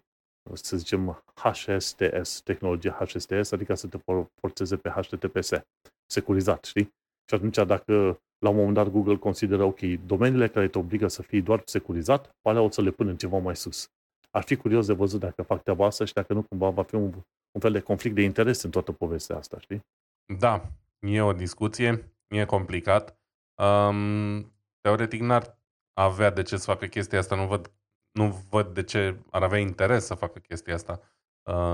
să zicem HSTS, tehnologia HSTS, adică să te forțeze pe HTTPS, securizat, știi? Și atunci dacă la un moment dat Google consideră, ok, domeniile care te obligă să fii doar securizat, pe alea o să le pun în ceva mai sus. Ar fi curios de văzut dacă fac treaba asta și dacă nu cumva va fi un, un fel de conflict de interes în toată povestea asta, știi? Da, e o discuție, e complicat. Um, teoretic n-ar avea de ce să facă chestia asta, nu văd, nu văd de ce ar avea interes să facă chestia asta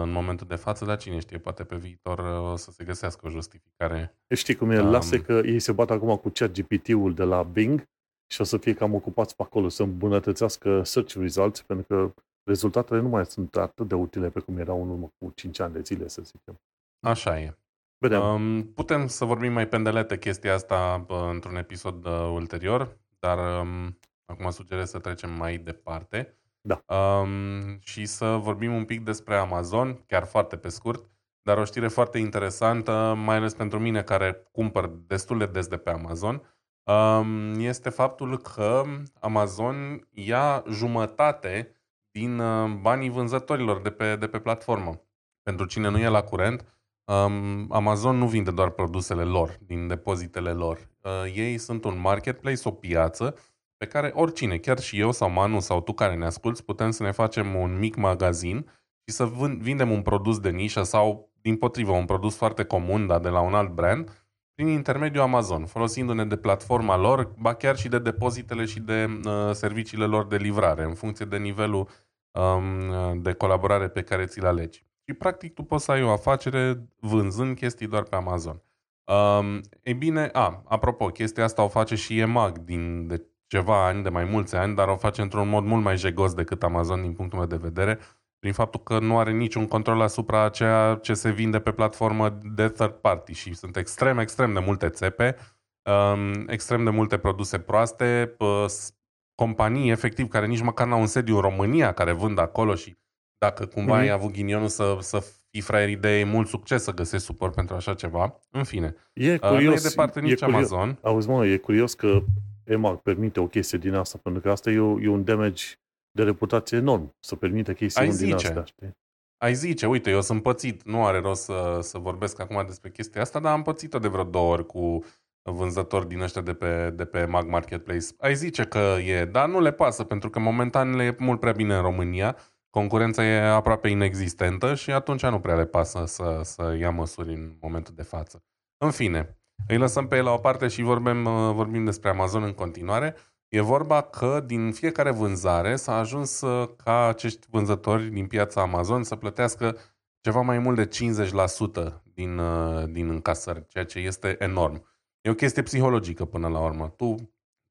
în momentul de față, dar cine știe, poate pe viitor uh, o să se găsească o justificare. Știi cum e, um, lasă că ei se bat acum cu chat GPT-ul de la Bing și o să fie cam ocupați pe acolo să îmbunătățească search results, pentru că rezultatele nu mai sunt atât de utile pe cum erau în urmă cu 5 ani de zile, să zicem. Așa e. Vedem. Um, putem să vorbim mai pendelete chestia asta uh, într-un episod uh, ulterior, dar um, acum sugerez să trecem mai departe. Da. Um, și să vorbim un pic despre Amazon, chiar foarte pe scurt, dar o știre foarte interesantă, mai ales pentru mine care cumpăr destul de des de pe Amazon, um, este faptul că Amazon ia jumătate din uh, banii vânzătorilor de pe, de pe platformă. Pentru cine nu e la curent, um, Amazon nu vinde doar produsele lor, din depozitele lor. Uh, ei sunt un marketplace, o piață, pe care oricine, chiar și eu sau Manu sau tu care ne asculți, putem să ne facem un mic magazin și să vindem un produs de nișă sau, din potrivă, un produs foarte comun, dar de la un alt brand, prin intermediul Amazon, folosindu-ne de platforma lor, ba chiar și de depozitele și de uh, serviciile lor de livrare, în funcție de nivelul um, de colaborare pe care ți-l alegi. Și, practic, tu poți să ai o afacere vânzând chestii doar pe Amazon. Um, ei bine, a, apropo, chestia asta o face și EMAG din, de ceva ani, de mai mulți ani, dar o face într-un mod mult mai jegos decât Amazon din punctul meu de vedere, prin faptul că nu are niciun control asupra ceea ce se vinde pe platformă de third party și sunt extrem, extrem de multe țepe, um, extrem de multe produse proaste, uh, companii efectiv care nici măcar n-au un sediu în România care vând acolo și dacă cumva mm-hmm. ai avut ghinionul să, să fii fraier idei, mult succes să găsești suport pentru așa ceva. În fine, E uh, curios, nu e departe e nici curios, Amazon. Auzi, mă, e curios că EMAG permite o chestie din asta, pentru că asta e, o, e un damage de reputație enorm, să permite chestiuni Ai din zice. astea, știi? Ai zice, uite, eu sunt pățit, nu are rost să, să vorbesc acum despre chestia asta, dar am pățit-o de vreo două ori cu vânzători din ăștia de pe, de pe Mag Marketplace. Ai zice că e, dar nu le pasă, pentru că momentan le e mult prea bine în România, concurența e aproape inexistentă și atunci nu prea le pasă să, să ia măsuri în momentul de față. În fine, îi lăsăm pe ei la o parte și vorbim, vorbim despre Amazon în continuare. E vorba că din fiecare vânzare s-a ajuns uh, ca acești vânzători din piața Amazon să plătească ceva mai mult de 50% din, uh, din încasări, ceea ce este enorm. E o chestie psihologică până la urmă. Tu,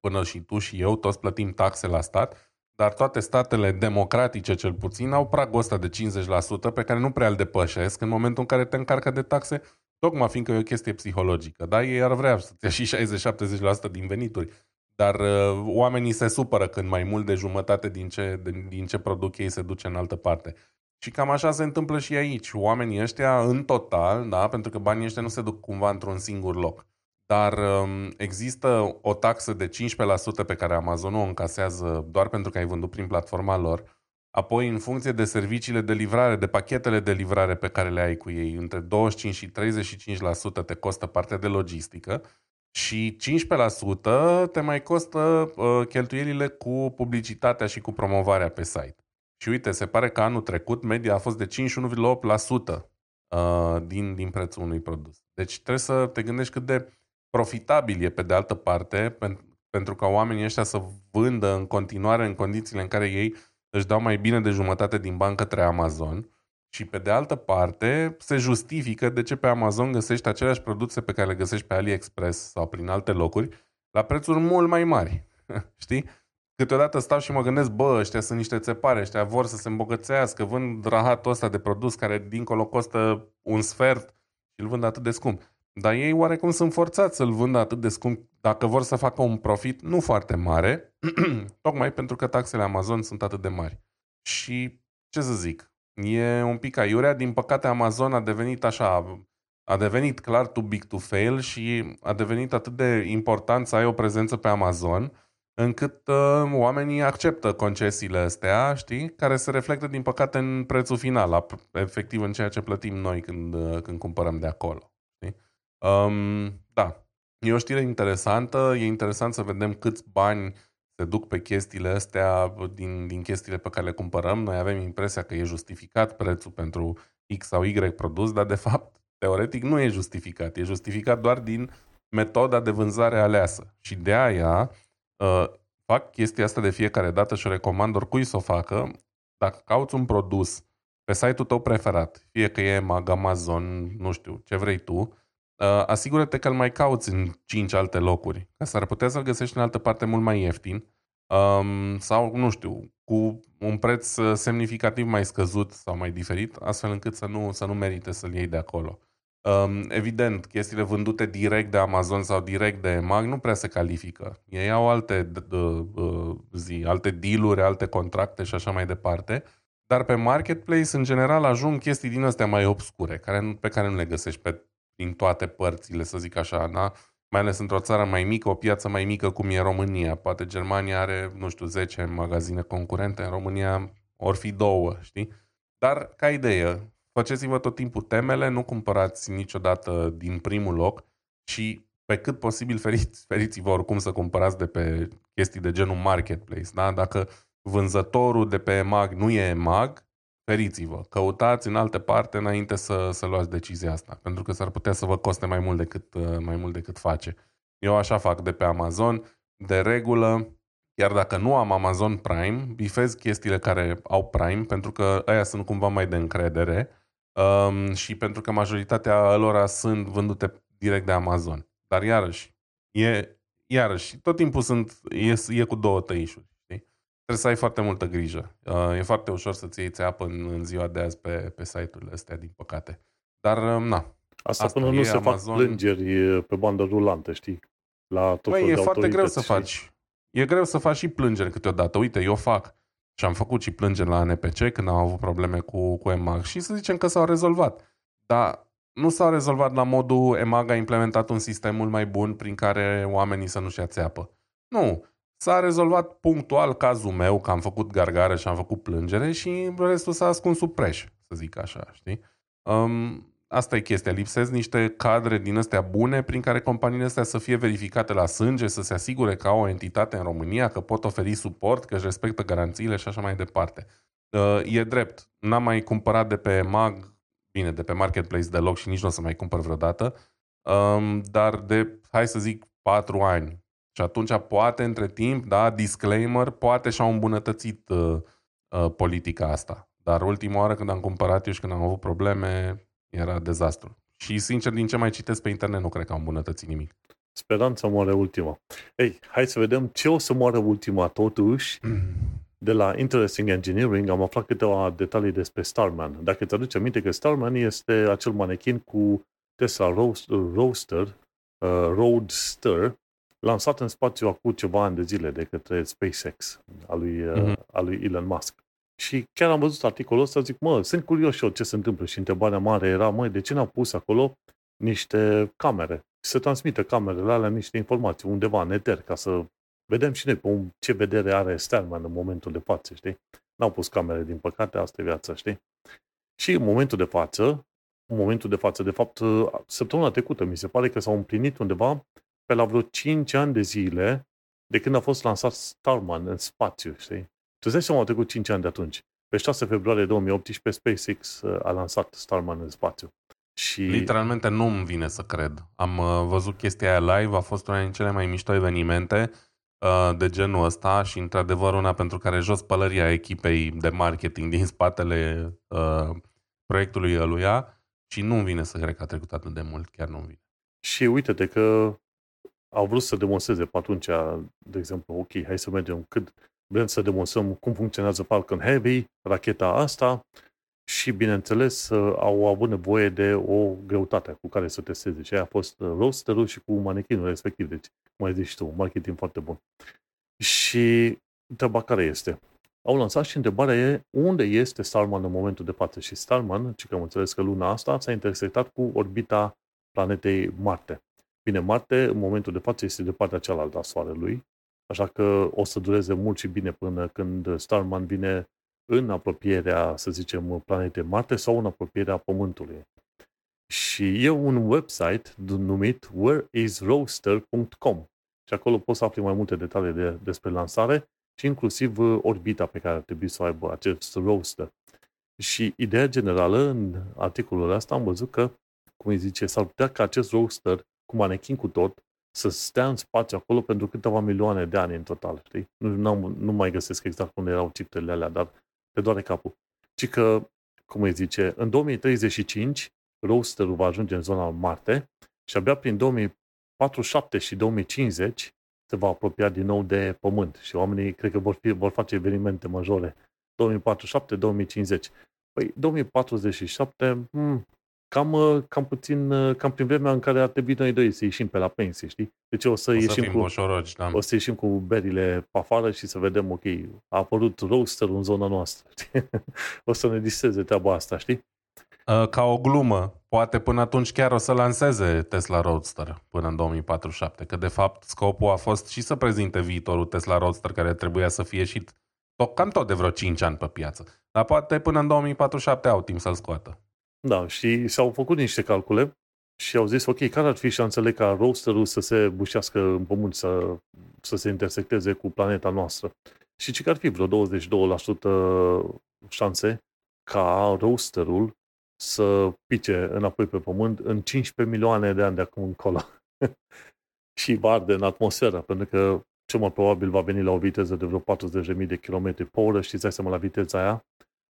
până și tu și eu, toți plătim taxe la stat, dar toate statele democratice, cel puțin, au pragul ăsta de 50% pe care nu prea îl depășesc în momentul în care te încarcă de taxe, tocmai fiindcă e o chestie psihologică. Da? Ei ar vrea să-ți ia și 60-70% din venituri. Dar uh, oamenii se supără când mai mult de jumătate din ce, din, din ce produc ei se duce în altă parte. Și cam așa se întâmplă și aici. Oamenii ăștia, în total, da, pentru că banii ăștia nu se duc cumva într-un singur loc. Dar um, există o taxă de 15% pe care Amazon o încasează doar pentru că ai vândut prin platforma lor. Apoi, în funcție de serviciile de livrare, de pachetele de livrare pe care le ai cu ei, între 25 și 35% te costă partea de logistică și 15% te mai costă uh, cheltuielile cu publicitatea și cu promovarea pe site. Și uite, se pare că anul trecut media a fost de 51,8% uh, din, din prețul unui produs. Deci trebuie să te gândești cât de profitabil e pe de altă parte pentru ca oamenii ăștia să vândă în continuare în condițiile în care ei își dau mai bine de jumătate din bani către Amazon și pe de altă parte se justifică de ce pe Amazon găsești aceleași produse pe care le găsești pe AliExpress sau prin alte locuri la prețuri mult mai mari. Știi? Câteodată stau și mă gândesc, bă, ăștia sunt niște țepare, ăștia vor să se îmbogățească, vând rahatul ăsta de produs care dincolo costă un sfert și îl vând atât de scump. Dar ei oarecum sunt forțați să-l vândă atât de scump dacă vor să facă un profit nu foarte mare, tocmai pentru că taxele Amazon sunt atât de mari. Și ce să zic, e un pic aiurea. Din păcate Amazon a devenit așa, a devenit clar too big to fail și a devenit atât de important să ai o prezență pe Amazon încât uh, oamenii acceptă concesiile astea, știi, care se reflectă din păcate în prețul final, la, efectiv în ceea ce plătim noi când, uh, când cumpărăm de acolo. Știi? Um, da, e o știre interesantă, e interesant să vedem câți bani se duc pe chestiile astea din, din chestiile pe care le cumpărăm. Noi avem impresia că e justificat prețul pentru X sau Y produs, dar de fapt, teoretic, nu e justificat. E justificat doar din metoda de vânzare aleasă. Și de aia uh, fac chestia asta de fiecare dată și o recomand oricui să o facă. Dacă cauți un produs pe site-ul tău preferat, fie că e Mag, Amazon, nu știu, ce vrei tu, uh, asigură-te că îl mai cauți în 5 alte locuri, ca s-ar putea să-l găsești în altă parte mult mai ieftin um, sau, nu știu, cu un preț uh, semnificativ mai scăzut sau mai diferit, astfel încât să nu, să nu merite să-l iei de acolo. Um, evident, chestiile vândute direct de Amazon sau direct de Mag nu prea se califică. Ei au alte uh, zi, alte dealuri, alte contracte și așa mai departe. Dar pe marketplace, în general, ajung chestii din astea mai obscure, care, pe care nu le găsești pe, din toate părțile, să zic așa, da? mai ales într-o țară mai mică, o piață mai mică cum e România. Poate Germania are, nu știu, 10 magazine concurente, în România or fi două, știi? Dar, ca idee, faceți-vă tot timpul temele, nu cumpărați niciodată din primul loc și pe cât posibil feriți, feriți-vă oricum să cumpărați de pe chestii de genul marketplace. Da? Dacă vânzătorul de pe EMAG nu e EMAG, feriți-vă. Căutați în alte parte înainte să, să luați decizia asta, pentru că s-ar putea să vă coste mai mult decât, mai mult decât face. Eu așa fac de pe Amazon. De regulă, chiar dacă nu am Amazon Prime, bifez chestiile care au Prime, pentru că aia sunt cumva mai de încredere um, și pentru că majoritatea lor sunt vândute direct de Amazon. Dar iarăși, e, iarăși, tot timpul sunt, e, e cu două tăișuri. Știi? Trebuie să ai foarte multă grijă. Uh, e foarte ușor să-ți iei țeapă în, în ziua de azi pe, pe site-urile astea, din păcate. Dar, um, na. Asta, Asta până nu se Amazon... fac plângeri pe bandă rulantă, știi? La tot Băi, e foarte greu să faci. E greu să faci și plângeri câteodată. Uite, eu fac. Și am făcut și plângeri la NPC când am avut probleme cu, cu EMAG și să zicem că s-au rezolvat. Dar nu s-au rezolvat la modul EMAG a implementat un sistem mult mai bun prin care oamenii să nu-și ia țeapă. Nu. S-a rezolvat punctual cazul meu, că am făcut gargare și am făcut plângere și restul s-a ascuns sub preș, să zic așa, știi? Um, asta e chestia. Lipsesc niște cadre din astea bune prin care companiile astea să fie verificate la sânge, să se asigure că au o entitate în România, că pot oferi suport, că își respectă garanțiile și așa mai departe. Uh, e drept. N-am mai cumpărat de pe MAG, bine, de pe Marketplace deloc și nici nu o să mai cumpăr vreodată, um, dar de, hai să zic, patru ani. Și atunci poate între timp, da, disclaimer, poate și-au îmbunătățit uh, uh, politica asta. Dar ultima oară când am cumpărat eu și când am avut probleme, era dezastru. Și sincer, din ce mai citesc pe internet, nu cred că am îmbunătățit nimic. Speranța moare ultima. Ei, hai să vedem ce o să moară ultima totuși. De la Interesting Engineering am aflat câteva detalii despre Starman. Dacă te aduce aminte că Starman este acel manechin cu Tesla Roadster, uh, Roadster lansat în spațiu acum ceva ani de zile de către SpaceX, al lui, uh, mm-hmm. al lui Elon Musk. Și chiar am văzut articolul ăsta, zic, mă, sunt curios și eu ce se întâmplă. Și întrebarea mare era, mă, de ce n-au pus acolo niște camere? Să transmită camerele alea niște informații undeva în eter, ca să vedem și noi pe ce vedere are Stallman în momentul de față, știi? N-au pus camere, din păcate, asta e viața, știi? Și în momentul de față, în momentul de față, de fapt, săptămâna trecută, mi se pare că s-au împlinit undeva pe la vreo 5 ani de zile de când a fost lansat Starman în spațiu, știi? Tu îți dai seama, au trecut 5 ani de atunci. Pe 6 februarie 2018, SpaceX uh, a lansat Starman în spațiu. Și... Literalmente nu îmi vine să cred. Am uh, văzut chestia aia live, a fost una din cele mai mișto evenimente uh, de genul ăsta și într-adevăr una pentru care jos pălăria echipei de marketing din spatele uh, proiectului ăluia și nu-mi vine să cred că a trecut atât de mult, chiar nu-mi vine. Și uite-te că au vrut să demonstreze pe atunci, de exemplu, ok, hai să mergem cât, vrem să demonstrăm cum funcționează Falcon Heavy, racheta asta, și, bineînțeles, au avut nevoie de o greutate cu care să testeze. Și aia a fost rosterul și cu manechinul respectiv. Deci, cum ai zis tu, marketing foarte bun. Și întreaba care este? Au lansat și întrebarea e unde este Starman în momentul de față. Și Starman, ce că am înțeles că luna asta s-a intersectat cu orbita planetei Marte. Bine, Marte în momentul de față este de partea cealaltă a Soarelui, așa că o să dureze mult și bine până când Starman vine în apropierea, să zicem, planetei Marte sau în apropierea Pământului. Și e un website numit whereisroaster.com și acolo poți să afli mai multe detalii de, despre lansare și inclusiv orbita pe care ar trebui să o aibă acest roaster. Și ideea generală în articolul ăsta am văzut că, cum îi zice, s-ar putea ca acest roaster cu manechin cu tot, să stea în spațiu acolo pentru câteva milioane de ani în total, știi? Nu, nu mai găsesc exact unde erau cifrele alea, dar te doare capul. Ci că, cum îi zice, în 2035 roasterul va ajunge în zona Marte și abia prin 2047 și 2050 se va apropia din nou de Pământ și oamenii cred că vor, fi, vor face evenimente majore. 2047-2050. Păi 2047, hmm, cam, uh, cam puțin, uh, cam prin vremea în care ar trebui noi doi să ieșim pe la pensie, știi? Deci o să, o să ieșim cu, boșorogi, da. o să ieșim cu berile pe afară și să vedem, ok, a apărut roaster în zona noastră. Știi? o să ne disteze treaba asta, știi? Uh, ca o glumă, poate până atunci chiar o să lanseze Tesla Roadster până în 2047, că de fapt scopul a fost și să prezinte viitorul Tesla Roadster care trebuia să fie și tot, cam tot de vreo 5 ani pe piață. Dar poate până în 2047 au timp să-l scoată. Da, și s-au făcut niște calcule și au zis, ok, care ar fi șansele ca roasterul să se bușească în pământ, să, să se intersecteze cu planeta noastră? Și ce ar fi vreo 22% șanse ca roasterul să pice înapoi pe pământ în 15 milioane de ani de acum încolo. și va arde în atmosferă, pentru că cel mai probabil va veni la o viteză de vreo 40.000 de km pe oră și îți seama la viteza aia,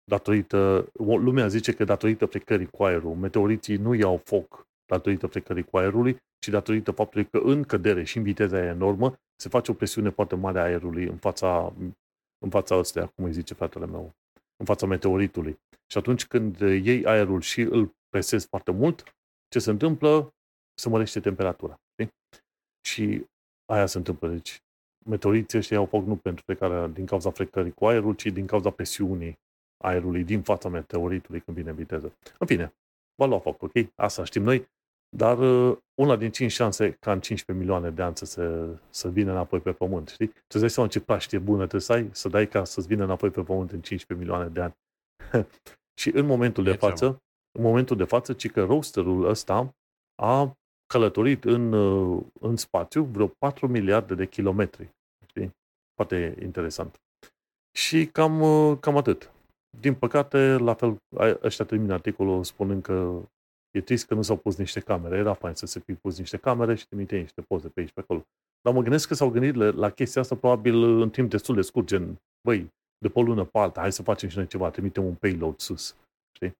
datorită, lumea zice că datorită frecării cu aerul, meteoriții nu iau foc datorită frecării cu aerului, ci datorită faptului că în cădere și în viteza aia enormă se face o presiune foarte mare a aerului în fața, în fața ăstea, cum îi zice fratele meu, în fața meteoritului. Și atunci când iei aerul și îl presezi foarte mult, ce se întâmplă? Se mărește temperatura. Știi? Și aia se întâmplă. Deci meteoriții ăștia au foc nu pentru frecarea din cauza frecării cu aerul, ci din cauza presiunii aerului din fața meteoritului când vine viteză. În fine, va lua foc, ok? Asta știm noi, dar uh, una din 5 șanse ca în 15 milioane de ani să, se, să vină înapoi pe pământ, știi? Tu dai seama ce praștie bună trebuie să ai, să dai ca să-ți vină înapoi pe pământ în 15 milioane de ani. și în momentul de față, în momentul de față, ci că roasterul ăsta a călătorit în, uh, în spațiu vreo 4 miliarde de kilometri. Știi? Foarte interesant. Și cam, uh, cam atât. Din păcate, la fel, ăștia termină articolul spunând că e trist că nu s-au pus niște camere. Era fain să se fi pus niște camere și trimite niște poze pe aici, pe acolo. Dar mă gândesc că s-au gândit la chestia asta probabil în timp destul de scurt, gen, băi, de pe o lună pe alta, hai să facem și noi ceva, trimitem un payload sus. Știi?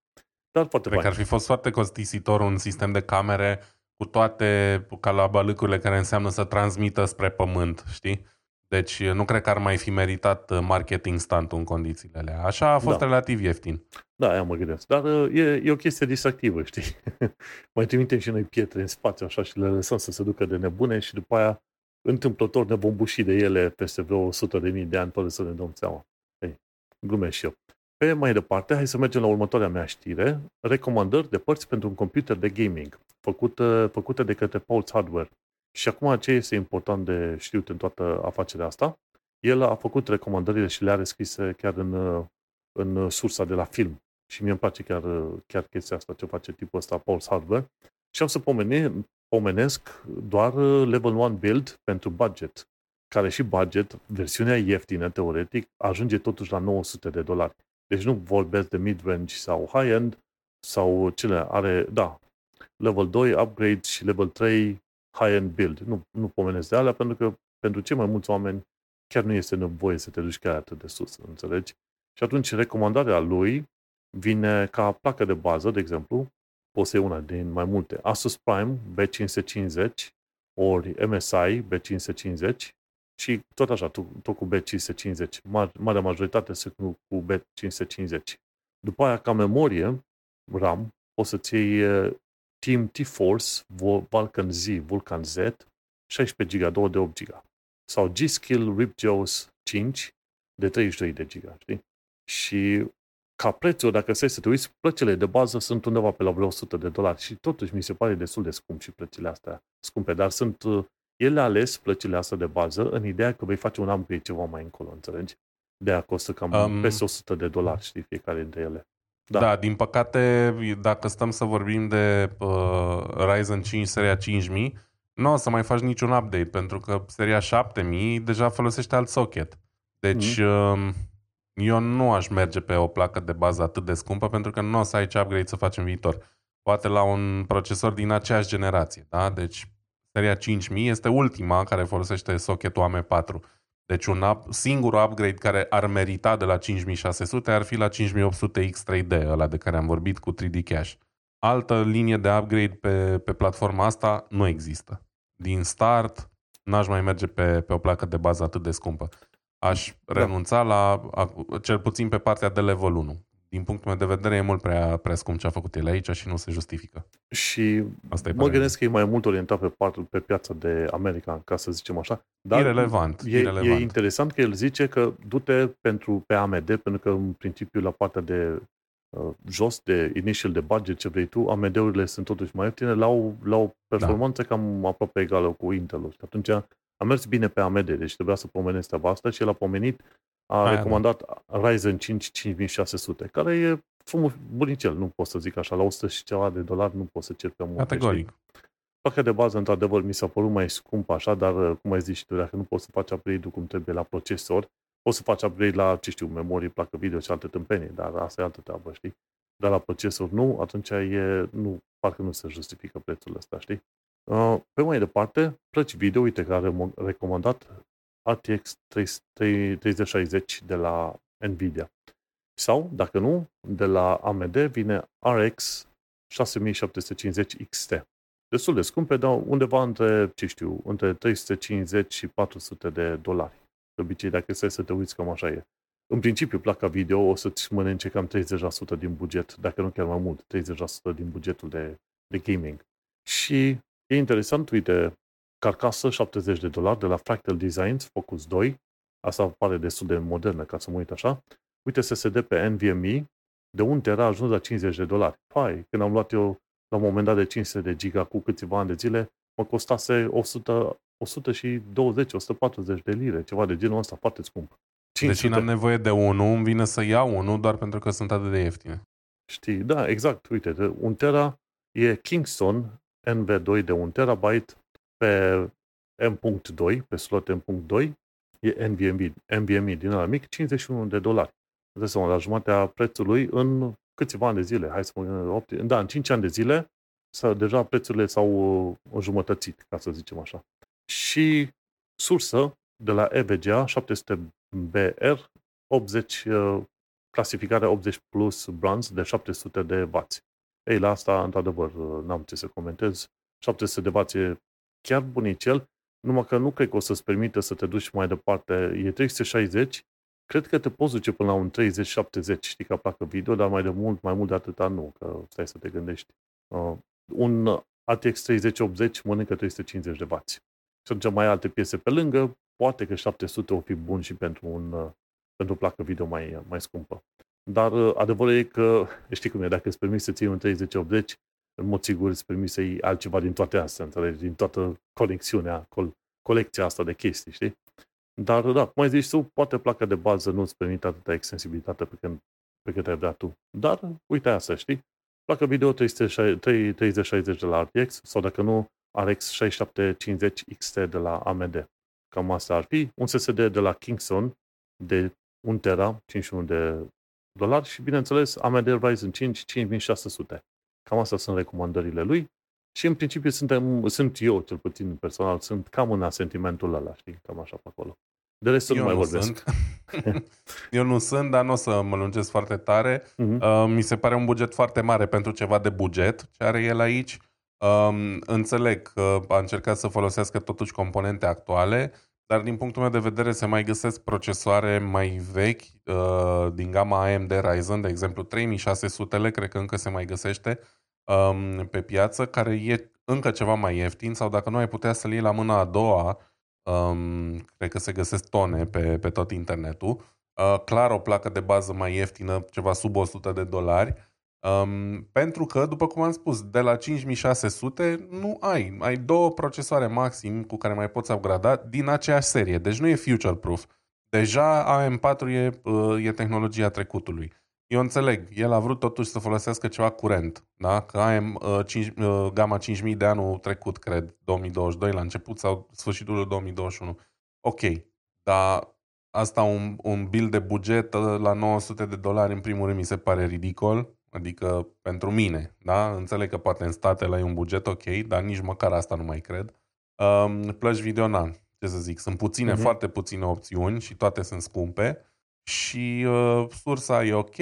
Dar foarte Cred fain. că ar fi fost foarte costisitor un sistem de camere cu toate calabalâcurile care înseamnă să transmită spre pământ, știi? Deci nu cred că ar mai fi meritat uh, marketing stunt în condițiile alea. Așa a fost da. relativ ieftin. Da, aia mă gândesc. Dar uh, e, e o chestie distractivă, știi? mai trimitem și noi pietre în spațiu așa și le lăsăm să se ducă de nebune și după aia întâmplător ne vom buși de ele peste vreo 100 de mii de ani fără să ne dăm seama. Ei, glumesc și eu. Pe mai departe, hai să mergem la următoarea mea știre. Recomandări de părți pentru un computer de gaming, făcute, făcute de către Pulse Hardware. Și acum ce este important de știut în toată afacerea asta? El a făcut recomandările și le are scrise chiar în, în sursa de la film. Și mie îmi place chiar, chiar chestia asta, ce face tipul ăsta, Pulse Hardware. Și am să pomeni, pomenesc doar level 1 build pentru budget, care și budget, versiunea ieftină, teoretic, ajunge totuși la 900 de dolari. Deci nu vorbesc de mid-range sau high-end, sau cele are, da, level 2 upgrade și level 3 high-end build. Nu, nu pomenesc de alea pentru că pentru cei mai mulți oameni chiar nu este nevoie să te duci chiar atât de sus, înțelegi? Și atunci recomandarea lui vine ca placă de bază, de exemplu, poți să una din mai multe. Asus Prime B550 ori MSI B550 și tot așa, tot, tot cu B550. Marea majoritate sunt cu B550. După aia, ca memorie RAM, poți să-ți iei Team T-Force Vulcan Z, Vulcan Z, 16 GB, 2 de 8 GB. Sau G-Skill RipJaws 5 de 32 de GB, știi? Și ca prețuri, dacă stai să te uiți, plăcile de bază sunt undeva pe la vreo 100 de dolari și totuși mi se pare destul de scump și plăcile astea scumpe, dar sunt ele ales plăcile astea de bază în ideea că vei face un upgrade ceva mai încolo, înțelegi? De a costă cam um, peste 100 de dolari, știi, fiecare dintre ele. Da. da, din păcate, dacă stăm să vorbim de uh, Ryzen 5 seria 5000, nu o să mai faci niciun update, pentru că seria 7000 deja folosește alt socket. Deci, mm-hmm. uh, eu nu aș merge pe o placă de bază atât de scumpă, pentru că nu o să ai ce upgrade să faci în viitor. Poate la un procesor din aceeași generație, da? Deci, seria 5000 este ultima care folosește socketul AM4. Deci un up, singur upgrade care ar merita de la 5600 ar fi la 5800 X3D, ăla de care am vorbit cu 3D Cache. Altă linie de upgrade pe, pe platforma asta nu există. Din start, n-aș mai merge pe, pe o placă de bază atât de scumpă. Aș da. renunța la, cel puțin pe partea de level 1 din punctul meu de vedere, e mult prea, prea scump ce a făcut el aici și nu se justifică. Și Asta mă gândesc că e mai mult orientat pe, partul, pe piața de America, ca să zicem așa. Dar irelevant, e, irelevant. e interesant că el zice că du-te pentru, pe AMD, pentru că în principiu la partea de uh, jos, de initial de budget, ce vrei tu, AMD-urile sunt totuși mai ieftine, la o, la o performanță da. cam aproape egală cu Intel-ul. Și atunci a mers bine pe AMD, deci trebuia să pomenesc treaba asta și el a pomenit a Aia, recomandat da. Ryzen 5 5600, care e frumos, bunicel, nu pot să zic așa, la 100 și ceva de dolari nu pot să cer pe mult. Categoric. Placa de bază, într-adevăr, mi s-a părut mai scump așa, dar, cum ai zis și tu, dacă nu poți să faci upgrade-ul cum trebuie la procesor, poți să faci upgrade la, ce știu, memorie, placă video și alte tâmpenii, dar asta e altă treabă, știi? Dar la procesor nu, atunci e, nu, parcă nu se justifică prețul ăsta, știi? Uh, pe mai departe, plăci video, uite, care am recomandat RTX 3060 de la Nvidia. Sau, dacă nu, de la AMD vine RX 6750 XT. Destul de scumpe, dar undeva între, ce știu, între 350 și 400 de dolari. De obicei, dacă stai să te uiți, cam așa e. În principiu, placa video o să-ți mănânce cam 30% din buget, dacă nu chiar mai mult, 30% din bugetul de, de gaming. Și e interesant, uite, carcasă 70 de dolari de la Fractal Designs Focus 2. Asta pare destul de modernă, ca să mă uit așa. Uite SSD pe NVMe, de un tera a ajuns la 50 de dolari. Pai, când am luat eu la un moment dat de 500 de giga cu câțiva ani de zile, mă costase 100, 120, 140 de lire, ceva de genul ăsta, foarte scump. 500. Deci am nevoie de unul, îmi vine să iau unul doar pentru că sunt atât de ieftine. Știi, da, exact. Uite, un tera e Kingston NV2 de 1 terabyte pe M.2, pe slot M.2, e NVMe, NVMe din ăla mic, 51 de dolari. Îți seama, la jumatea prețului în câțiva ani de zile, hai să spun, 8, da, în 5 ani de zile, sau deja prețurile s-au înjumătățit, ca să zicem așa. Și sursă de la EVGA 700BR 80, uh, clasificare 80 plus bronze de 700 de W. Ei, la asta, într-adevăr, uh, n-am ce să comentez. 700 de W e chiar bunicel, numai că nu cred că o să-ți permită să te duci mai departe. E 360, cred că te poți duce până la un 30-70, știi, ca placă video, dar mai de mult, mai mult de atâta nu, că stai să te gândești. Uh, un ATX 3080 mănâncă 350 de W. Și atunci mai alte piese pe lângă, poate că 700 o fi bun și pentru, un, uh, pentru o placă video mai, mai scumpă. Dar uh, adevărul e că, știi cum e, dacă îți permiți să ții un 3080, în mod sigur îți permiți să iei altceva din toate astea, înțelegi, din toată conexiunea, col- colecția asta de chestii, știi? Dar, da, cum ai zis tu, poate placa de bază nu îți permite atâta extensibilitate pe când, pe cât ai vrea tu. Dar, uite asta, știi? Placa video 3060 de la RTX sau dacă nu, RX 6750 XT de la AMD. Cam asta ar fi. Un SSD de la Kingston de 1 tera, 51 de dolari și, bineînțeles, AMD Ryzen 5 5600. Cam astea sunt recomandările lui și, în principiu, suntem, sunt eu, cel puțin personal, sunt cam în sentimentul ăla, știi, cam așa pe acolo. De rest nu mai nu vorbesc. Sunt. eu nu sunt, dar nu o să mă lungesc foarte tare. Uh-huh. Uh, mi se pare un buget foarte mare pentru ceva de buget ce are el aici. Um, înțeleg că a încercat să folosească totuși componente actuale, dar din punctul meu de vedere se mai găsesc procesoare mai vechi uh, din gama AMD Ryzen, de exemplu 3600-le, cred că încă se mai găsește um, pe piață, care e încă ceva mai ieftin sau dacă nu ai putea să-l iei la mâna a doua, um, cred că se găsesc tone pe, pe tot internetul. Uh, clar o placă de bază mai ieftină, ceva sub 100 de dolari, Um, pentru că, după cum am spus, de la 5600 nu ai. Ai două procesoare maxim cu care mai poți upgrada din aceeași serie. Deci nu e future-proof. Deja AM4 e, uh, e tehnologia trecutului. Eu înțeleg, el a vrut totuși să folosească ceva curent, da? Că AM uh, 5, uh, gama 5000 de anul trecut, cred, 2022 la început sau sfârșitul 2021. Ok, dar asta un, un bill de buget uh, la 900 de dolari în primul rând mi se pare ridicol Adică pentru mine, da? Înțeleg că poate în statele ai un buget ok, dar nici măcar asta nu mai cred. Um, plăci video, na, ce să zic, sunt puține, uh-huh. foarte puține opțiuni și toate sunt scumpe și uh, sursa e ok,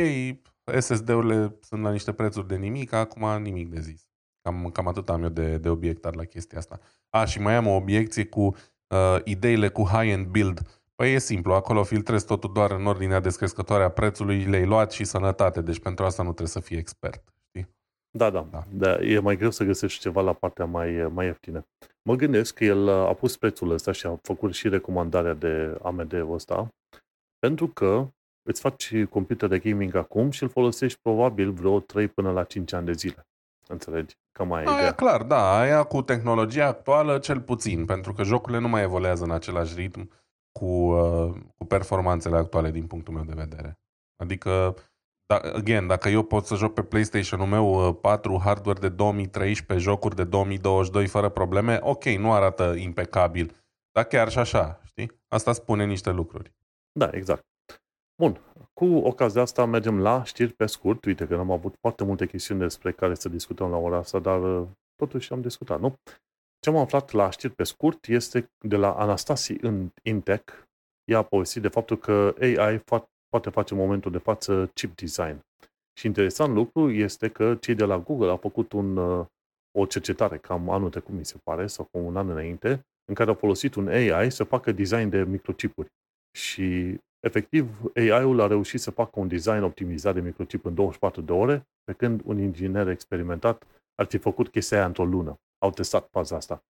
SSD-urile sunt la niște prețuri de nimic, acum nimic de zis. Cam, cam atât am eu de, de obiectat la chestia asta. A, și mai am o obiecție cu uh, ideile cu high-end build Păi e simplu, acolo filtrezi totul doar în ordinea descrescătoare a prețului, le-ai luat și sănătate, deci pentru asta nu trebuie să fii expert. Știi? Da, da, da. da e mai greu să găsești ceva la partea mai, mai ieftină. Mă gândesc că el a pus prețul ăsta și a făcut și recomandarea de AMD-ul ăsta, pentru că îți faci computer de gaming acum și îl folosești probabil vreo 3 până la 5 ani de zile. Înțelegi? Cam mai aia, clar, da, aia cu tehnologia actuală cel puțin, pentru că jocurile nu mai evoluează în același ritm cu, uh, cu performanțele actuale din punctul meu de vedere. Adică, da, again, dacă eu pot să joc pe PlayStation-ul meu 4 uh, hardware de 2013, jocuri de 2022 fără probleme, ok, nu arată impecabil, dar chiar și așa, știi? Asta spune niște lucruri. Da, exact. Bun, cu ocazia asta mergem la știri pe scurt. Uite că am avut foarte multe chestiuni despre care să discutăm la ora asta, dar uh, totuși am discutat, nu? Ce am aflat la știri pe scurt este de la Anastasi în Intech. Ea a povestit de faptul că AI poate face în momentul de față chip design. Și interesant lucru este că cei de la Google au făcut un, uh, o cercetare cam anul trecut, mi se pare, sau cu un an înainte, în care au folosit un AI să facă design de microchipuri. Și efectiv, AI-ul a reușit să facă un design optimizat de microchip în 24 de ore, pe când un inginer experimentat ar fi făcut chestia aia într-o lună au testat faza asta.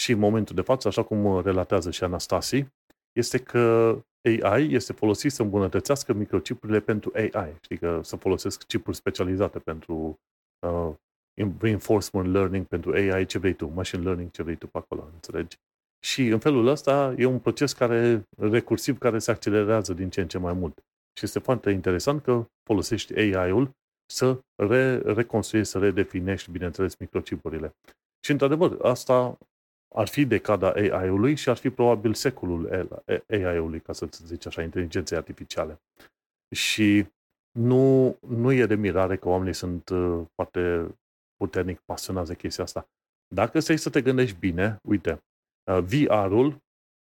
și în momentul de față, așa cum relatează și Anastasi, este că AI este folosit să îmbunătățească microchipurile pentru AI. Știi că să folosesc chipuri specializate pentru uh, reinforcement learning, pentru AI, ce vrei tu, machine learning, ce vrei tu pe acolo, înțelegi? Și în felul ăsta e un proces care, recursiv care se accelerează din ce în ce mai mult. Și este foarte interesant că folosești AI-ul să re- reconstruiești, să redefinești, bineînțeles, microchipurile. Și, într-adevăr, asta ar fi decada AI-ului și ar fi probabil secolul AI-ului, ca să zici așa, inteligenței artificiale. Și nu, nu e de mirare că oamenii sunt uh, foarte puternic pasionați de chestia asta. Dacă stai să te gândești bine, uite, uh, VR-ul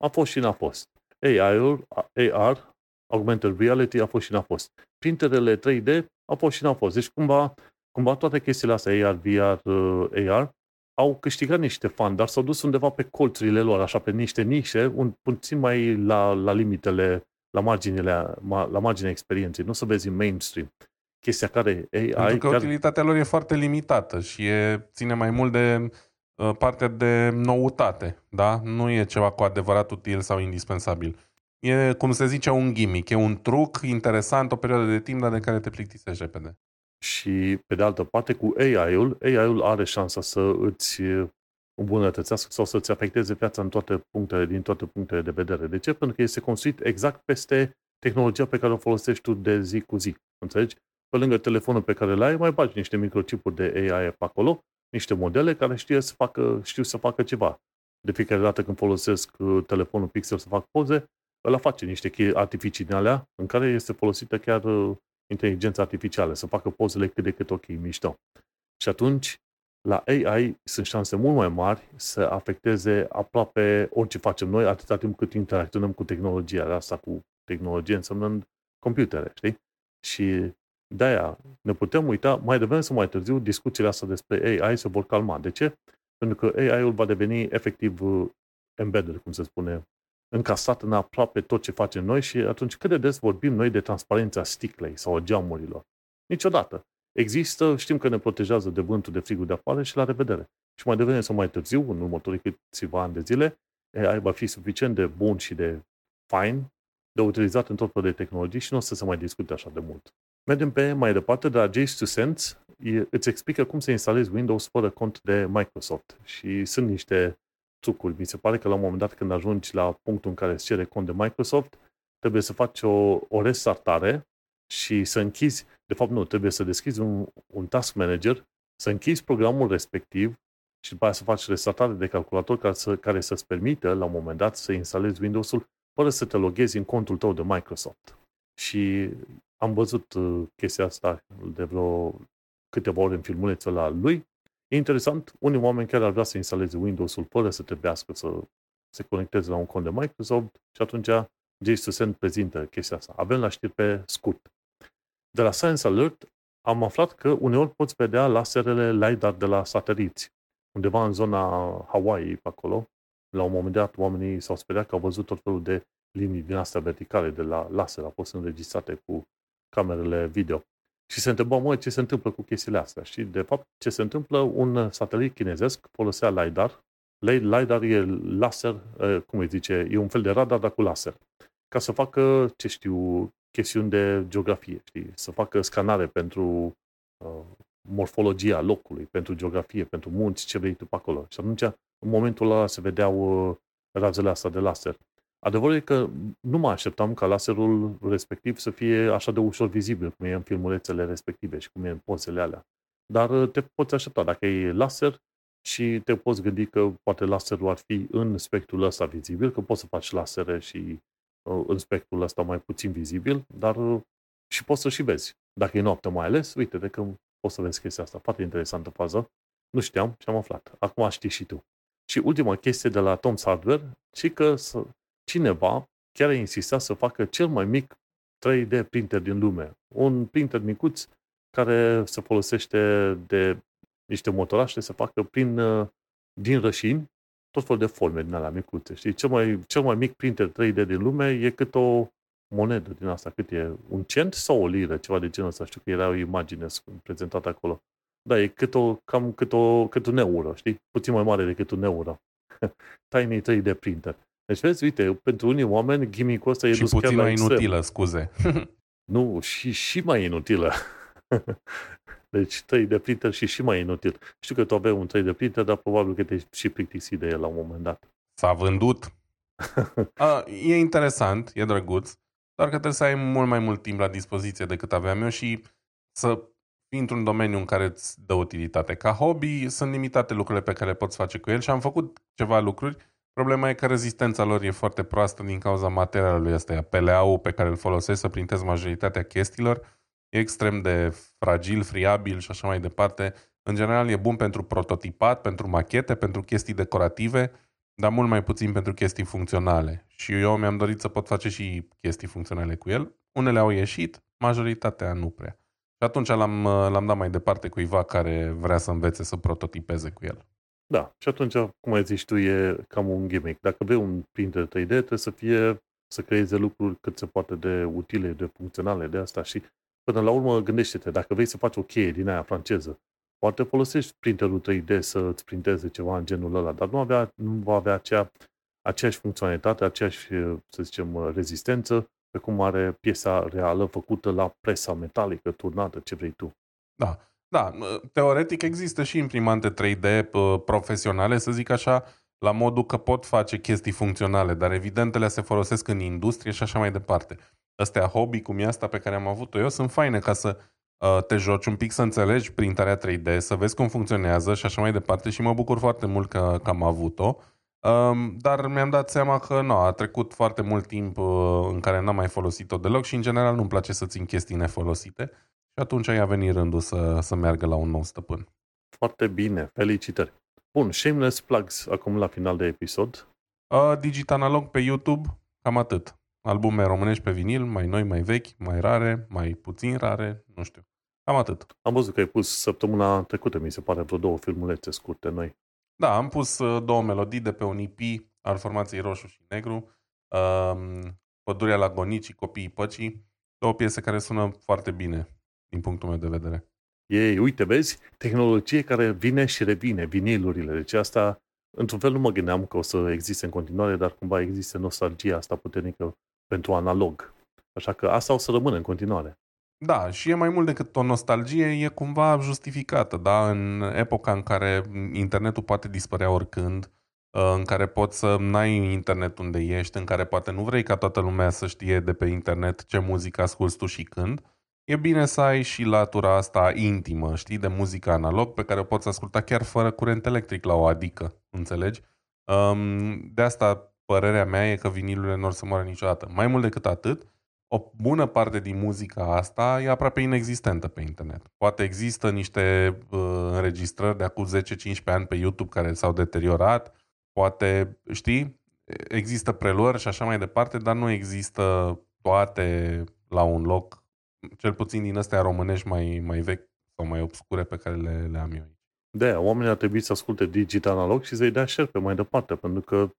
a fost și n-a fost. AI-ul, AR, Augmented Reality, a fost și n-a fost. Printerele 3D a fost și n-a fost. Deci cumva, cumva toate chestiile astea, AR, VR, uh, AR, au câștigat niște fani, dar s-au dus undeva pe colțurile lor, așa, pe niște nișe, un, puțin mai la, la limitele, la marginile, la marginea experienței. Nu să vezi în mainstream. Chestia care AI... Pentru că chiar... utilitatea lor e foarte limitată și e, ține mai mult de uh, partea de noutate, da? Nu e ceva cu adevărat util sau indispensabil. E, cum se zice, un gimmick, e un truc interesant, o perioadă de timp, dar de care te plictisești repede. Și, pe de altă parte, cu AI-ul, AI-ul are șansa să îți îmbunătățească sau să-ți afecteze viața în toate punctele, din toate punctele de vedere. De ce? Pentru că este construit exact peste tehnologia pe care o folosești tu de zi cu zi. Înțelegi? Pe lângă telefonul pe care l-ai, mai bagi niște microchipuri de AI pe acolo, niște modele care știu să facă, știu să facă ceva. De fiecare dată când folosesc uh, telefonul Pixel să fac poze, ăla face niște chei artificii din alea în care este folosită chiar uh, inteligența artificială, să facă pozele cât de cât ok, mișto. Și atunci, la AI sunt șanse mult mai mari să afecteze aproape orice facem noi, atâta timp cât interacționăm cu tehnologia. Asta cu tehnologie însemnând computere, știi? Și de-aia ne putem uita, mai devreme sau mai târziu, discuțiile astea despre AI se vor calma. De ce? Pentru că AI-ul va deveni efectiv uh, embedded, cum se spune, încasat în aproape tot ce facem noi și atunci cât de des vorbim noi de transparența sticlei sau a geamurilor? Niciodată. Există, știm că ne protejează de vântul, de frigul de afară și la revedere. Și mai devreme sau mai târziu, în următorii câțiva ani de zile, AI va fi suficient de bun și de fine de utilizat în tot felul de tehnologii și nu o să se mai discute așa de mult. Mergem pe mai departe, de la Jace to Sense îți explică cum să instalezi Windows fără cont de Microsoft. Și sunt niște trucuri. Mi se pare că la un moment dat când ajungi la punctul în care îți cere cont de Microsoft, trebuie să faci o, o restartare și să închizi, de fapt nu, trebuie să deschizi un, un task manager, să închizi programul respectiv și după aceea să faci restartare de calculator care, să, care să-ți permită la un moment dat să instalezi Windows-ul fără să te loghezi în contul tău de Microsoft. Și am văzut uh, chestia asta de vreo câteva ori în filmulețul la lui. E interesant, unii oameni chiar ar vrea să instaleze Windows-ul fără să trebuiască să se conecteze la un cont de Microsoft și atunci Jason prezintă chestia asta. Avem la știri pe scurt. De la Science Alert am aflat că uneori poți vedea laserele LiDAR de la sateliți. Undeva în zona Hawaii, pe acolo, la un moment dat, oamenii s-au speriat că au văzut tot felul de linii din astea verticale de la laser, au fost înregistrate cu camerele video. Și se întreba, mă, ce se întâmplă cu chestiile astea? Și, de fapt, ce se întâmplă, un satelit chinezesc folosea LiDAR. LiDAR e laser, cum îi zice, e un fel de radar, dar cu laser. Ca să facă, ce știu, chestiuni de geografie, știi? Să facă scanare pentru uh, morfologia locului, pentru geografie, pentru munți, ce vrei tu pe acolo. Și atunci, în momentul ăla, se vedeau uh, razele astea de laser. Adevărul e că nu mă așteptam ca laserul respectiv să fie așa de ușor vizibil, cum e în filmulețele respective și cum e în pozele alea. Dar uh, te poți aștepta. Dacă e laser și te poți gândi că poate laserul ar fi în spectrul ăsta vizibil, că poți să faci lasere și uh, în spectrul ăsta mai puțin vizibil, dar uh, și poți să și vezi. Dacă e noapte mai ales, uite de că poți să vezi chestia asta. Foarte interesantă fază. Nu știam și am aflat. Acum știi și tu. Și ultima chestie de la Tom's Hardware, și că cineva chiar a insistat să facă cel mai mic 3D printer din lume. Un printer micuț care se folosește de niște motorașe să facă prin, uh, din rășini tot felul de forme din alea micuțe. Știi? Cel mai, cel mai mic printer 3D din lume e cât o monedă din asta, cât e un cent sau o liră, ceva de genul ăsta. Știu că era o imagine prezentată acolo. Da, e cât, o, cam cât, o, cât un euro, știi? Puțin mai mare decât un euro. Tiny 3D printer. Deci vezi, uite, pentru unii oameni gimmick-ul ăsta e și dus puțin chiar la mai extrem. inutilă, scuze. Nu, și, și mai inutilă. deci 3D printer și și mai inutil. Știu că tu aveai un 3D printer, dar probabil că te și plictisit de el la un moment dat. S-a vândut. A, e interesant, e drăguț, doar că trebuie să ai mult mai mult timp la dispoziție decât aveam eu și să fii într-un domeniu în care îți dă utilitate. Ca hobby sunt limitate lucrurile pe care le poți face cu el și am făcut ceva lucruri. Problema e că rezistența lor e foarte proastă din cauza materialului ăsta. PLA-ul pe care îl folosesc să printez majoritatea chestiilor e extrem de fragil, friabil și așa mai departe. În general e bun pentru prototipat, pentru machete, pentru chestii decorative, dar mult mai puțin pentru chestii funcționale. Și eu mi-am dorit să pot face și chestii funcționale cu el. Unele au ieșit, majoritatea nu prea. Și atunci l-am, l-am dat mai departe cuiva care vrea să învețe să prototipeze cu el. Da, și atunci, cum ai zis tu, e cam un gimmick. Dacă vrei un printer 3D, trebuie să fie, să creeze lucruri cât se poate de utile, de funcționale, de asta și până la urmă gândește-te, dacă vrei să faci o cheie din aia franceză, poate folosești printerul 3D să îți printeze ceva în genul ăla, dar nu, avea, nu va avea acea, aceeași funcționalitate, aceeași, să zicem, rezistență, pe cum are piesa reală făcută la presa metalică, turnată, ce vrei tu. Da, da, teoretic există și imprimante 3D profesionale, să zic așa, la modul că pot face chestii funcționale, dar evident ele se folosesc în industrie și așa mai departe. Astea hobby, cum e asta pe care am avut-o eu, sunt faine ca să uh, te joci un pic, să înțelegi printarea 3D, să vezi cum funcționează și așa mai departe și mă bucur foarte mult că, că am avut-o. Um, dar mi-am dat seama că nu, a trecut foarte mult timp uh, în care n-am mai folosit-o deloc și în general nu-mi place să țin chestii nefolosite și atunci i-a venit rândul să, să meargă la un nou stăpân. Foarte bine, felicitări! Bun, shameless plugs acum la final de episod. Uh, Digital Analog pe YouTube, cam atât. Albume românești pe vinil, mai noi, mai vechi, mai rare, mai puțin rare, nu știu. Cam atât. Am văzut că ai pus săptămâna trecută, mi se pare, vreo două filmulețe scurte noi. Da, am pus uh, două melodii de pe un EP al formației Roșu și Negru, um, Pădurea la Gonicii, Copiii Păcii, două piese care sună foarte bine din punctul meu de vedere. Ei, uite, vezi, tehnologie care vine și revine, vinilurile. Deci asta, într-un fel, nu mă gândeam că o să existe în continuare, dar cumva există nostalgia asta puternică pentru analog. Așa că asta o să rămână în continuare. Da, și e mai mult decât o nostalgie, e cumva justificată, da? În epoca în care internetul poate dispărea oricând, în care poți să n-ai internet unde ești, în care poate nu vrei ca toată lumea să știe de pe internet ce muzică asculți tu și când, e bine să ai și latura asta intimă, știi, de muzică analog, pe care o poți asculta chiar fără curent electric la o adică, înțelegi? De asta părerea mea e că vinilurile nu or să moară niciodată. Mai mult decât atât, o bună parte din muzica asta e aproape inexistentă pe internet. Poate există niște uh, înregistrări de acum 10-15 ani pe YouTube care s-au deteriorat, poate, știi, există preluări și așa mai departe, dar nu există toate la un loc, cel puțin din astea românești mai, mai vechi sau mai obscure pe care le, le am eu aici. De aia, oamenii ar trebui să asculte digital analog și să-i dea share pe mai departe, pentru că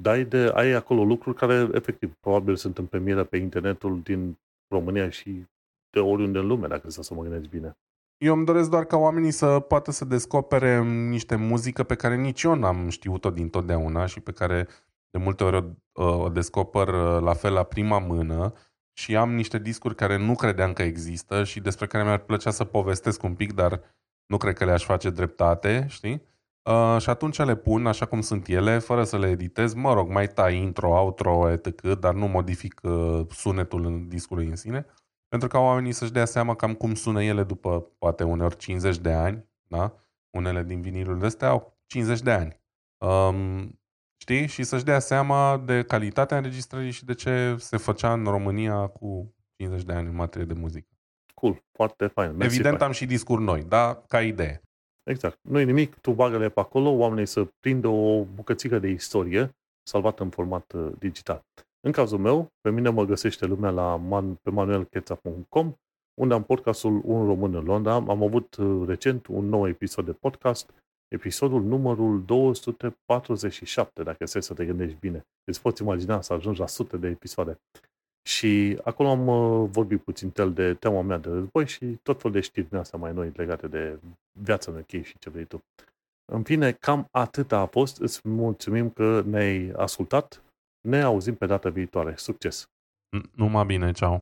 dai de, ai acolo lucruri care, efectiv, probabil sunt în premieră pe internetul din România și de oriunde în lume, dacă să mă gândesc bine. Eu îmi doresc doar ca oamenii să poată să descopere niște muzică pe care nici eu n-am știut-o din totdeauna și pe care de multe ori o, o descoper la fel la prima mână și am niște discuri care nu credeam că există și despre care mi-ar plăcea să povestesc un pic, dar nu cred că le-aș face dreptate, știi? Uh, și atunci le pun așa cum sunt ele, fără să le editez. Mă rog, mai tai intro, outro, etc., dar nu modific uh, sunetul în discului în sine. Pentru ca oamenii să-și dea seama cam cum sună ele după poate uneori 50 de ani. Da? Unele din vinilurile astea au 50 de ani. Um, știi? Și să-și dea seama de calitatea înregistrării și de ce se făcea în România cu 50 de ani în materie de muzică. Cool, foarte fain. Mersi Evident fain. am și discuri noi, da? Ca idee. Exact. nu e nimic, tu bagă-le pe acolo, oamenii să prindă o bucățică de istorie salvată în format uh, digital. În cazul meu, pe mine mă găsește lumea la man, pe manuelcheța.com, unde am podcastul Un Român în Londra. Am avut uh, recent un nou episod de podcast, episodul numărul 247, dacă să să te gândești bine. Deci poți imagina să ajungi la sute de episoade. Și acolo am uh, vorbit puțin tel de tema mea de război și tot felul de știri din astea mai noi legate de viața în UK și ce vrei tu. În fine, cam atât a fost. Îți mulțumim că ne-ai ascultat. Ne auzim pe data viitoare. Succes! Numai bine, ceau!